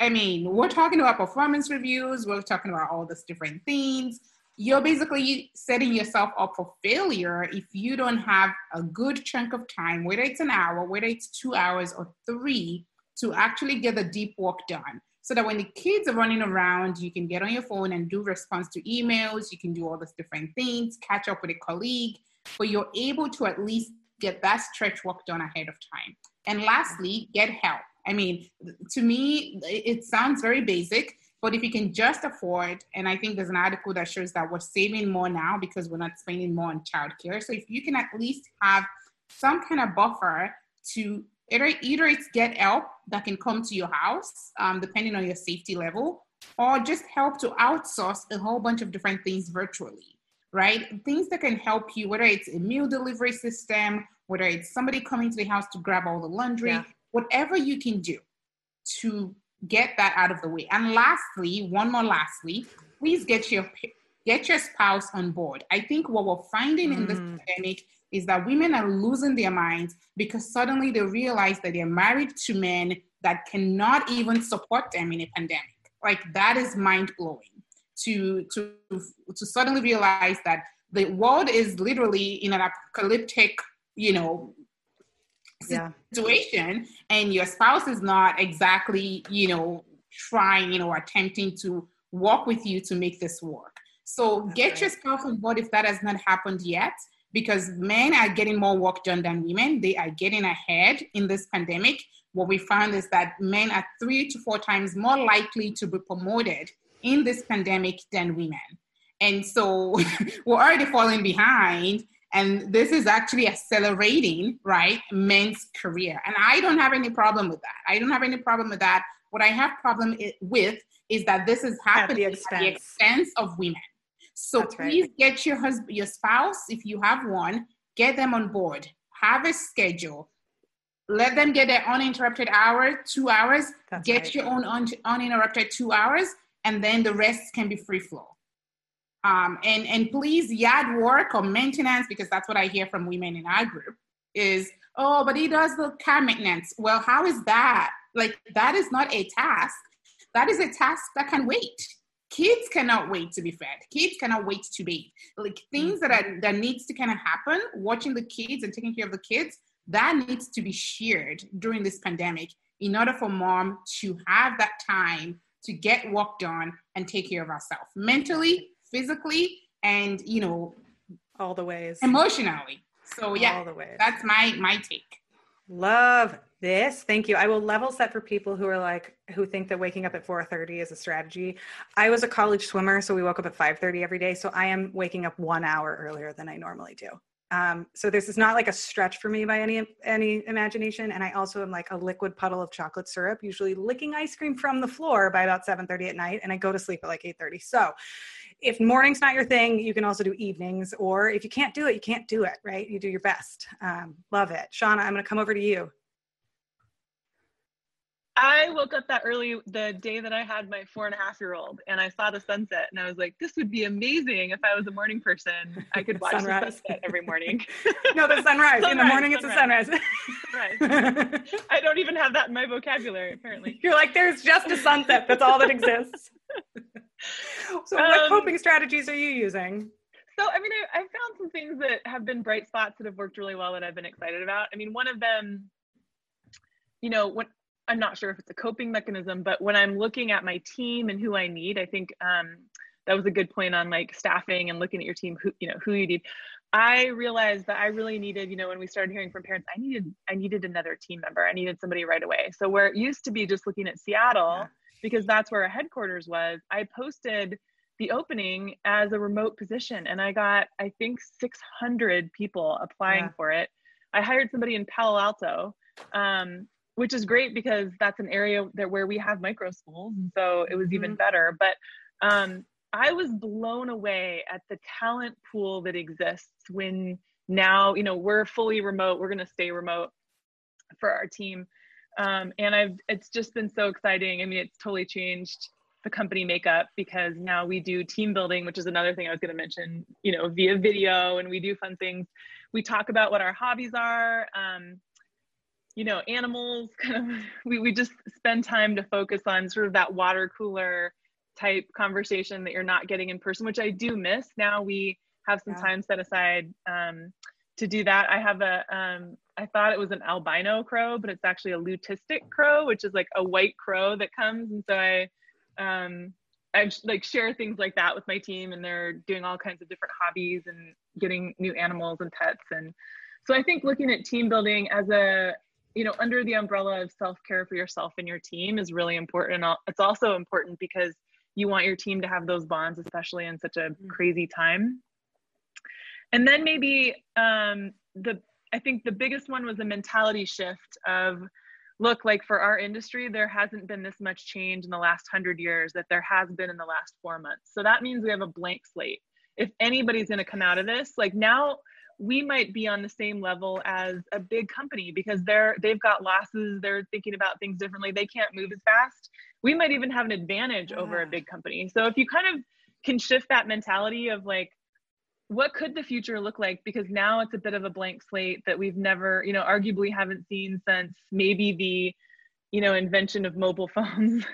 C: I mean, we're talking about performance reviews, we're talking about all these different things. You're basically setting yourself up for failure if you don't have a good chunk of time, whether it's an hour, whether it's two hours or three, to actually get the deep work done. So that when the kids are running around, you can get on your phone and do response to emails, you can do all these different things, catch up with a colleague, but you're able to at least get that stretch work done ahead of time. And lastly, get help I mean, to me, it sounds very basic, but if you can just afford, and I think there's an article that shows that we're saving more now because we're not spending more on childcare. So if you can at least have some kind of buffer to either, either it's get help that can come to your house, um, depending on your safety level, or just help to outsource a whole bunch of different things virtually, right? Things that can help you, whether it's a meal delivery system, whether it's somebody coming to the house to grab all the laundry, yeah whatever you can do to get that out of the way. And lastly, one more lastly, please get your get your spouse on board. I think what we're finding mm. in this mm. pandemic is that women are losing their minds because suddenly they realize that they're married to men that cannot even support them in a pandemic. Like that is mind blowing to to to suddenly realize that the world is literally in an apocalyptic, you know, situation and your spouse is not exactly you know trying you know attempting to walk with you to make this work. So That's get right. your spouse on board if that has not happened yet because men are getting more work done than women. They are getting ahead in this pandemic. What we found is that men are three to four times more likely to be promoted in this pandemic than women. And so we're already falling behind and this is actually accelerating, right, men's career. And I don't have any problem with that. I don't have any problem with that. What I have problem with is that this is happening at the expense, at the expense of women. So That's please right. get your husband, your spouse, if you have one, get them on board. Have a schedule. Let them get their uninterrupted hour, two hours. That's get right. your own un- uninterrupted two hours, and then the rest can be free flow. Um, and and please yard work or maintenance because that's what I hear from women in our group is oh but he does the car maintenance. Well, how is that? Like that is not a task. That is a task that can wait. Kids cannot wait to be fed. Kids cannot wait to be like things that are that needs to kind of happen. Watching the kids and taking care of the kids that needs to be shared during this pandemic in order for mom to have that time to get work done and take care of herself mentally physically and you know
A: all the ways.
C: emotionally. So yeah all the ways. that's my my take.
A: Love this. Thank you. I will level set for people who are like who think that waking up at 4.30 is a strategy. I was a college swimmer so we woke up at 5.30 every day. So i am waking up one hour earlier than i normally do. Um, so this is not like a stretch for me by any any imagination. And i also am like a liquid puddle of chocolate syrup usually licking ice cream from the floor by about 7.30 at night. And i go to sleep at like 8.30 so if morning's not your thing, you can also do evenings. Or if you can't do it, you can't do it, right? You do your best. Um, love it. Shauna, I'm going to come over to you.
E: I woke up that early the day that I had my four and a half year old and I saw the sunset and I was like, this would be amazing if I was a morning person. I could watch sunrise. the sunset every morning.
A: no, the sunrise. sunrise. In the morning, sunrise. it's
E: a sunrise. I don't even have that in my vocabulary, apparently.
A: You're like, there's just a sunset. That's all that exists. so, um, what coping strategies are you using?
E: So, I mean, I, I found some things that have been bright spots that have worked really well that I've been excited about. I mean, one of them, you know, when I'm not sure if it's a coping mechanism, but when I'm looking at my team and who I need, I think um, that was a good point on like staffing and looking at your team, who you know who you need. I realized that I really needed, you know, when we started hearing from parents, I needed I needed another team member. I needed somebody right away. So where it used to be just looking at Seattle, yeah. Because that's where our headquarters was, I posted the opening as a remote position and I got I think 600 people applying yeah. for it. I hired somebody in Palo Alto. Um, which is great because that's an area that where we have micro schools and so it was even mm-hmm. better but um, I was blown away at the talent pool that exists when now, you know, we're fully remote. We're going to stay remote for our team. Um, and I've, it's just been so exciting. I mean, it's totally changed the company makeup because now we do team building, which is another thing I was going to mention, you know, via video and we do fun things. We talk about what our hobbies are. Um, you know, animals kind of, we, we just spend time to focus on sort of that water cooler type conversation that you're not getting in person, which I do miss. Now we have some yeah. time set aside um, to do that. I have a, um, I thought it was an albino crow, but it's actually a leucistic crow, which is like a white crow that comes. And so I, um, I like share things like that with my team, and they're doing all kinds of different hobbies and getting new animals and pets. And so I think looking at team building as a you know under the umbrella of self care for yourself and your team is really important. It's also important because you want your team to have those bonds, especially in such a mm. crazy time. And then maybe um, the I think the biggest one was a mentality shift of look like for our industry there hasn't been this much change in the last 100 years that there has been in the last 4 months. So that means we have a blank slate. If anybody's going to come out of this, like now we might be on the same level as a big company because they're they've got losses they're thinking about things differently they can't move as fast we might even have an advantage yeah. over a big company so if you kind of can shift that mentality of like what could the future look like because now it's a bit of a blank slate that we've never you know arguably haven't seen since maybe the you know invention of mobile phones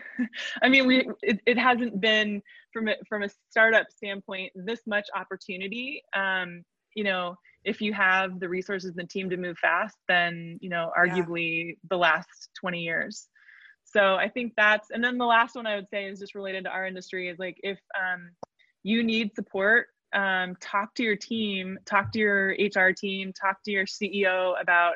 E: i mean we it, it hasn't been from a from a startup standpoint this much opportunity um you know if you have the resources and the team to move fast, then, you know, arguably yeah. the last 20 years. So I think that's, and then the last one I would say is just related to our industry is like if um, you need support, um, talk to your team, talk to your HR team, talk to your CEO about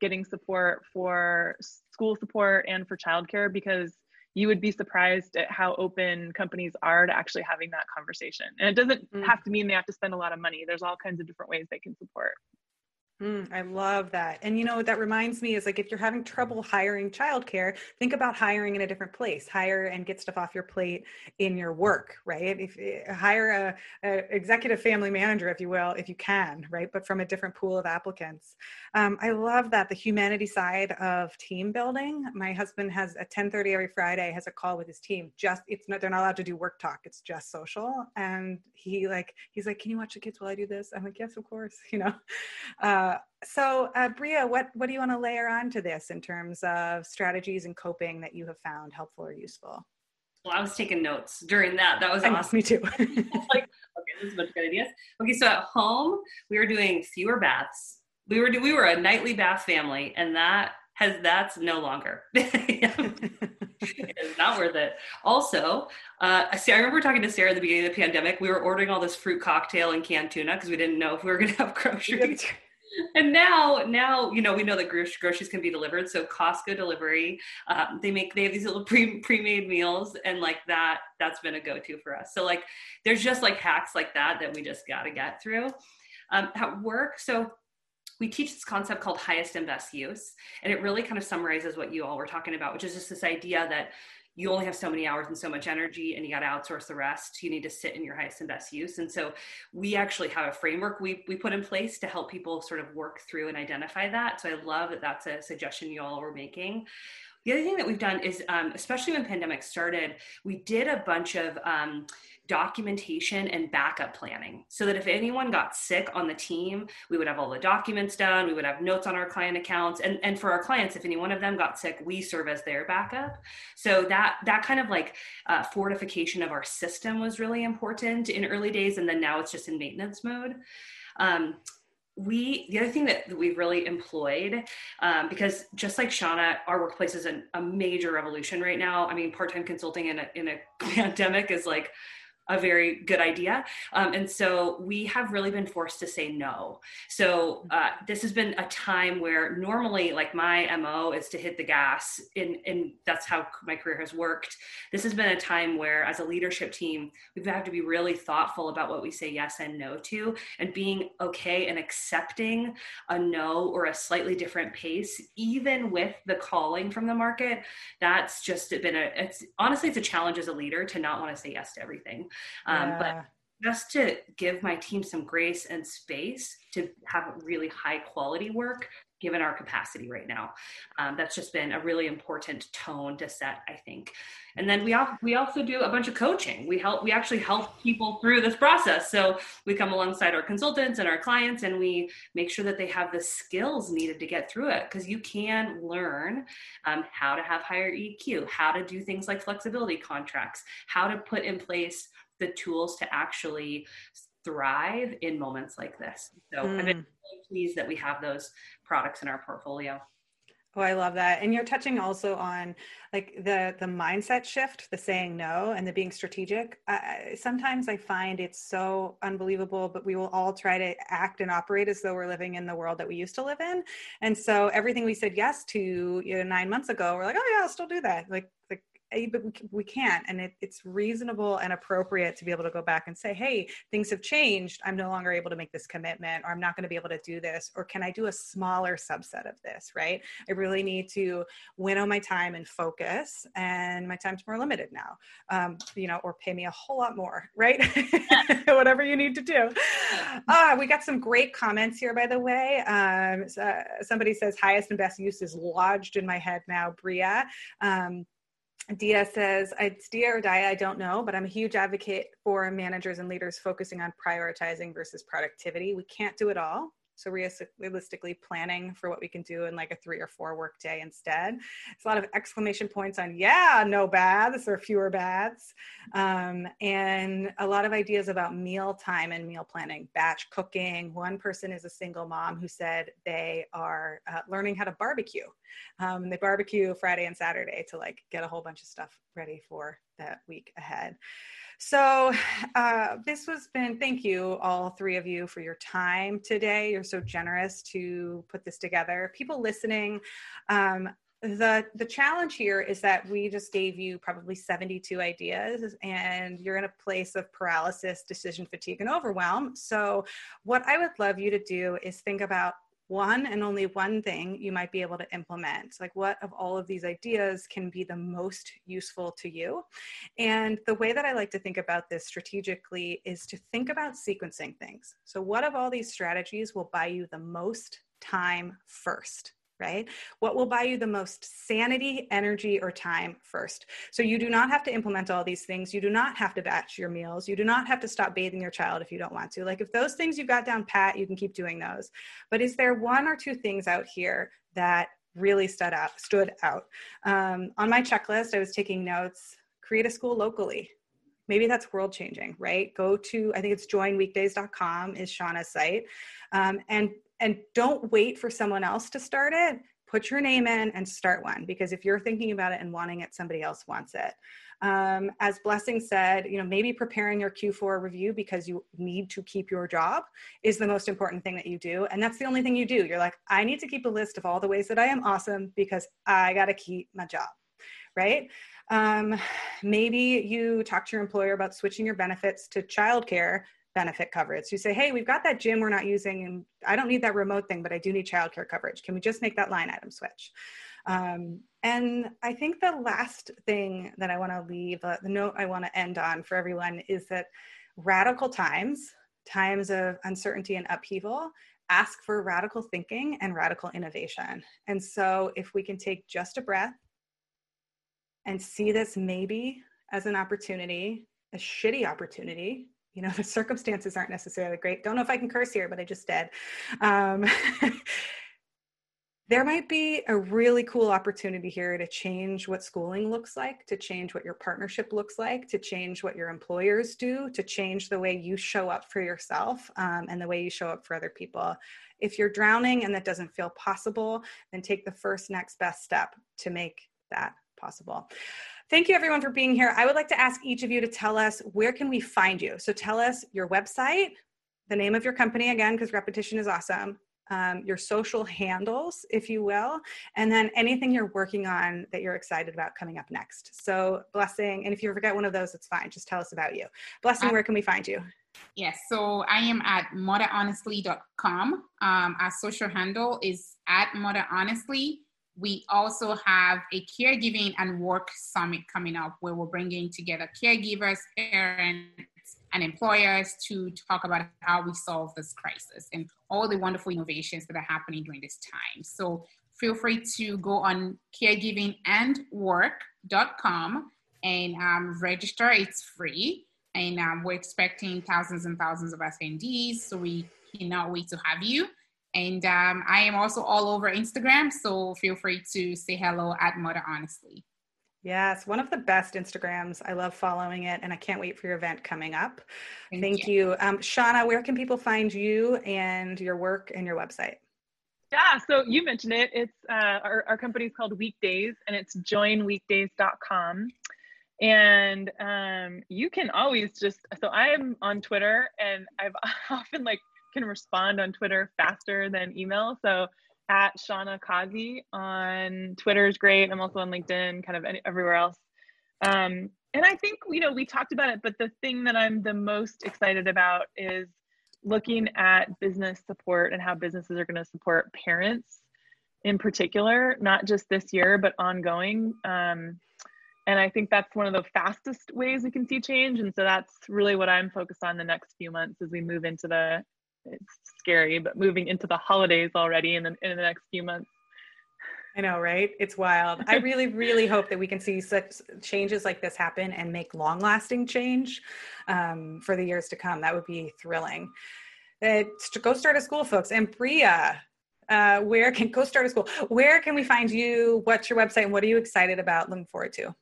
E: getting support for school support and for childcare because you would be surprised at how open companies are to actually having that conversation. And it doesn't mm. have to mean they have to spend a lot of money. There's all kinds of different ways they can support.
A: Mm, I love that. And you know what that reminds me is like if you're having trouble hiring childcare, think about hiring in a different place. Hire and get stuff off your plate in your work, right? If eh, hire a, a executive family manager, if you will, if you can, right? But from a different pool of applicants. Um, I love that the humanity side of team building. My husband has a 10:30 every Friday has a call with his team. Just it's not they're not allowed to do work talk. It's just social. And he like he's like, can you watch the kids while I do this? I'm like, yes, of course. You know. Uh, so, uh, Brea, what, what do you want to layer on to this in terms of strategies and coping that you have found helpful or useful?
D: Well, I was taking notes during that. That was awesome.
A: Me too.
D: like, okay, this is a bunch of good ideas. Okay, so at home, we were doing fewer baths. We were we were a nightly bath family, and that has that's no longer. it's not worth it. Also, uh, see, I remember talking to Sarah at the beginning of the pandemic. We were ordering all this fruit cocktail and canned tuna because we didn't know if we were going to have groceries and now now you know we know that groceries can be delivered so costco delivery um, they make they have these little pre pre-made meals and like that that's been a go-to for us. So like there's just like hacks like that that we just got to get through. Um, at work so we teach this concept called highest and best use and it really kind of summarizes what you all were talking about which is just this idea that you only have so many hours and so much energy and you got to outsource the rest. You need to sit in your highest and best use. And so we actually have a framework we, we put in place to help people sort of work through and identify that. So i love that that's a suggestion you all were making. The other thing that we've done is, um, especially when pandemic started, we did a bunch of um, documentation and backup planning so that if anyone got sick on the team, we would have all the documents done, we would have notes on our client accounts. And, and for our clients, if any one of them got sick, we serve as their backup. So that that kind of like uh, fortification of our system was really important in early days. And then now it's just in maintenance mode. Um, we the other thing that we've really employed um, because just like shauna our workplace is an, a major revolution right now i mean part-time consulting in a, in a pandemic is like a very good idea. Um, and so we have really been forced to say no. So uh, this has been a time where normally, like my MO is to hit the gas, and, and that's how my career has worked. This has been a time where, as a leadership team, we've had to be really thoughtful about what we say yes and no to, and being okay and accepting a no or a slightly different pace, even with the calling from the market. That's just been a, it's honestly, it's a challenge as a leader to not want to say yes to everything. Um,
A: Yeah.
D: But just to give my team some grace and space to have really high quality work given our capacity right now. Um, that's just been a really important tone to set i think. And then we, al- we also do a bunch of coaching. We help we actually help people through this process. So we come alongside our consultants and our clients and we make sure that they have the skills needed to get through it because you can learn um, how to have higher eq how to do things like flexibility contracts how to put in place the tools to actually thrive in moments like this. So I've been
A: Mm.
D: really pleased that we have those products in our portfolio.
A: Oh, I love that. And you're touching also on like the the mindset shift, the saying no and the being strategic. I, sometimes I find it's so unbelievable, but we will all try to act and operate as though we're living in the world that we used to live in. And so everything we said yes to you know, nine months ago, we're like, oh yeah, I'll still do that. Like like but we, can't and it, it's reasonable and appropriate to be able to go back and say hey things have changed. I'm no longer able to make this commitment or i'm not going to be able to do this or can i do a smaller subset of this right? I really need to winnow my time and focus and my time's more limited now um, you know or pay me a whole lot more right? Whatever you need to do. Uh, we got some great comments here by the way. Um, so- somebody says highest and best use is lodged in my head now Brea. Um, Dia says, it's Dia or Dia, I don't know, but I'm a huge advocate for managers and leaders focusing on prioritizing versus productivity. We can't do it all. So realistically planning for what we can do in like a three or four work day instead. It's a lot of exclamation points on, yeah, no baths or fewer baths. Um, and a lot of ideas about meal time and meal planning, batch cooking. One person is a single mom who said they are uh, learning how to barbecue. Um, they barbecue Friday and Saturday to like get a whole bunch of stuff ready for that week ahead. So uh, this has been, thank you all three of you for your time today. You're so generous to put this together. People listening, um, the the challenge here is that we just gave you probably 72 ideas and you're in a place of paralysis decision fatigue and overwhelm so what i would love you to do is think about one and only one thing you might be able to implement. Like what of all of these ideas can be the most useful to you? And the way that i like to think about this strategically is to think about sequencing things. So what of all these strategies will buy you the most time first right? What will buy you the most sanity, energy, or time first? So you do not have to implement all these things. You do not have to batch your meals. You do not have to stop bathing your child if you don't want to. Like if those things you've got down pat, you can keep doing those. But is there one or two things out here that really stood out? Stood out um, on my checklist. I was taking notes. Create a school locally. Maybe that's world changing, right? Go to I think it's joinweekdays.com is Shauna's site, um, and and don't wait for someone else to start it. Put your name in and start one because if you're thinking about it and wanting it somebody else wants it. Um, as blessing said you know maybe preparing your q4 review because you need to keep your job is the most important thing that you do and that's the only thing you do. You're like i need to keep a list of all the ways that i am awesome because i got to keep my job right? Um, maybe you talk to your employer about switching your benefits to childcare benefit coverage. You say, hey, we've got that gym we're not using, and I don't need that remote thing, but I do need childcare coverage. Can we just make that line item switch? Um, and I think the last thing that I want to leave, uh, the note I want to end on for everyone is that radical times, times of uncertainty and upheaval, ask for radical thinking and radical innovation. And so if we can take just a breath and see this maybe as an opportunity, a shitty opportunity, you know the circumstances aren't necessarily great. Don't know if i can curse here but i just did. Um, there might be a really cool opportunity here to change what schooling looks like to change what your partnership looks like to change what your employers do to change the way you show up for yourself um, and the way you show up for other people. If you're drowning and that doesn't feel possible then take the first next best step to make that possible Thank you everyone for being here. I would like to ask each of you to tell us where can we find you? So tell us your website, the name of your company again, because repetition is awesome, um, your social handles, if you will, and then anything you're working on that you're excited about coming up next. So Blessing, and if you forget one of those, it's fine. Just tell us about you. Blessing, where can we find you?
C: Yes, so I am at motherhonestly.com. Um, our social handle is at motherhonestly we also have a caregiving and work summit coming up where we're bringing together caregivers, parents, and employers to talk about how we solve this crisis and all the wonderful innovations that are happening during this time. So feel free to go on caregivingandwork.com and um, register. It's free. And um, we're expecting thousands and thousands of attendees. So we cannot wait to have you. And um, I am also all over Instagram. So feel free to say hello at Mother Honestly.
A: Yes, one of the best Instagrams. I love following it, and I can't wait for your event coming up. Thank, Thank you. you. Um, Shauna, where can people find you and your work and your website?
E: Yeah, so you mentioned it. It's uh, our, our company is called Weekdays, and it's joinweekdays.com. And um, you can always just so I'm on Twitter, and I've often like can respond on Twitter faster than email. So at Shauna Causey on Twitter is great. I'm also on LinkedIn, kind of everywhere else. Um, and I think you know we talked about it, but the thing that I'm the most excited about is looking at business support and how businesses are going to support parents in particular, not just this year but ongoing. Um, and I think that's one of the fastest ways we can see change. And so that's really what I'm focused on the next few months as we move into the it's scary, but moving into the holidays already in the, in the next few months.
A: I know, right? It's wild. I really, really hope that we can see such changes like this happen and make long lasting change um, for the years to come. That would be thrilling. It's, go start a school, folks. And Brea, uh, where can go start a school? Where can we find you? What's your website? And what are you excited about looking forward to?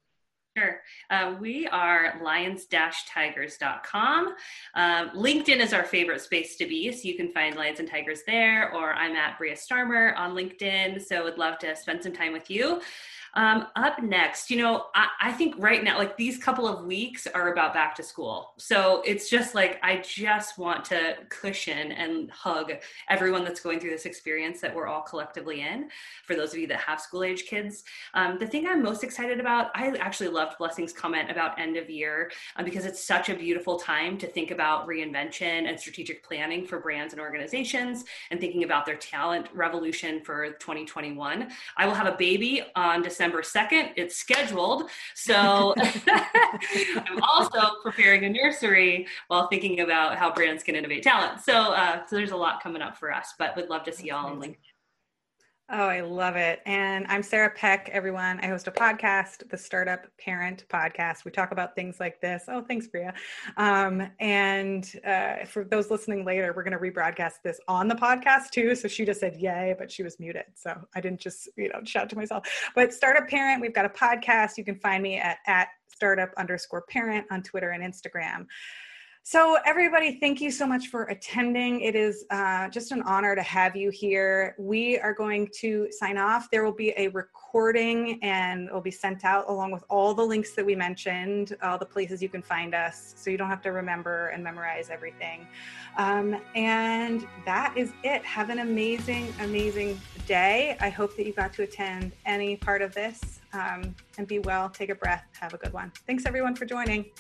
D: Sure. Uh, we are lions-tigers.com. Um, LinkedIn is our favorite space to be, so you can find Lions and Tigers there, or I'm at Brea Starmer on LinkedIn, so would love to spend some time with you. Um, up next, you know, I, I, think right now, like these couple of weeks are about back to school. So it's just like, I just want to cushion and hug everyone that's going through this experience that we're all collectively in. For those of you that have school age kids, um, the thing I'm most excited about, I actually loved Blessing's comment about end of year um, because it's such a beautiful time to think about reinvention and strategic planning for brands and organizations and thinking about their talent revolution for 2021. I will have a baby on December December 2nd. It's scheduled. So I'm also preparing a nursery while thinking about how brands can innovate talent. So, uh, so there's a lot coming up for us, but would love to see y'all on LinkedIn.
A: Oh, I love it. And I'm Sarah Peck, everyone. I host a podcast, the Startup Parent Podcast. We talk about things like this. Oh, thanks, Brea. Um, and uh, for those listening later, we're going to rebroadcast this on the podcast too. So she just said yay, but she was muted. So I didn't just, you know, shout to myself. But Startup Parent, we've got a podcast. You can find me at, at startup underscore parent on Twitter and Instagram. So, everybody, thank you so much for attending. It is uh, just an honor to have you here. We are going to sign off. There will be a recording and it will be sent out along with all the links that we mentioned, all the places you can find us, so you don't have to remember and memorize everything. Um, and that is it. Have an amazing, amazing day. I hope that you got to attend any part of this um, and be well. Take a breath. Have a good one. Thanks, everyone, for joining.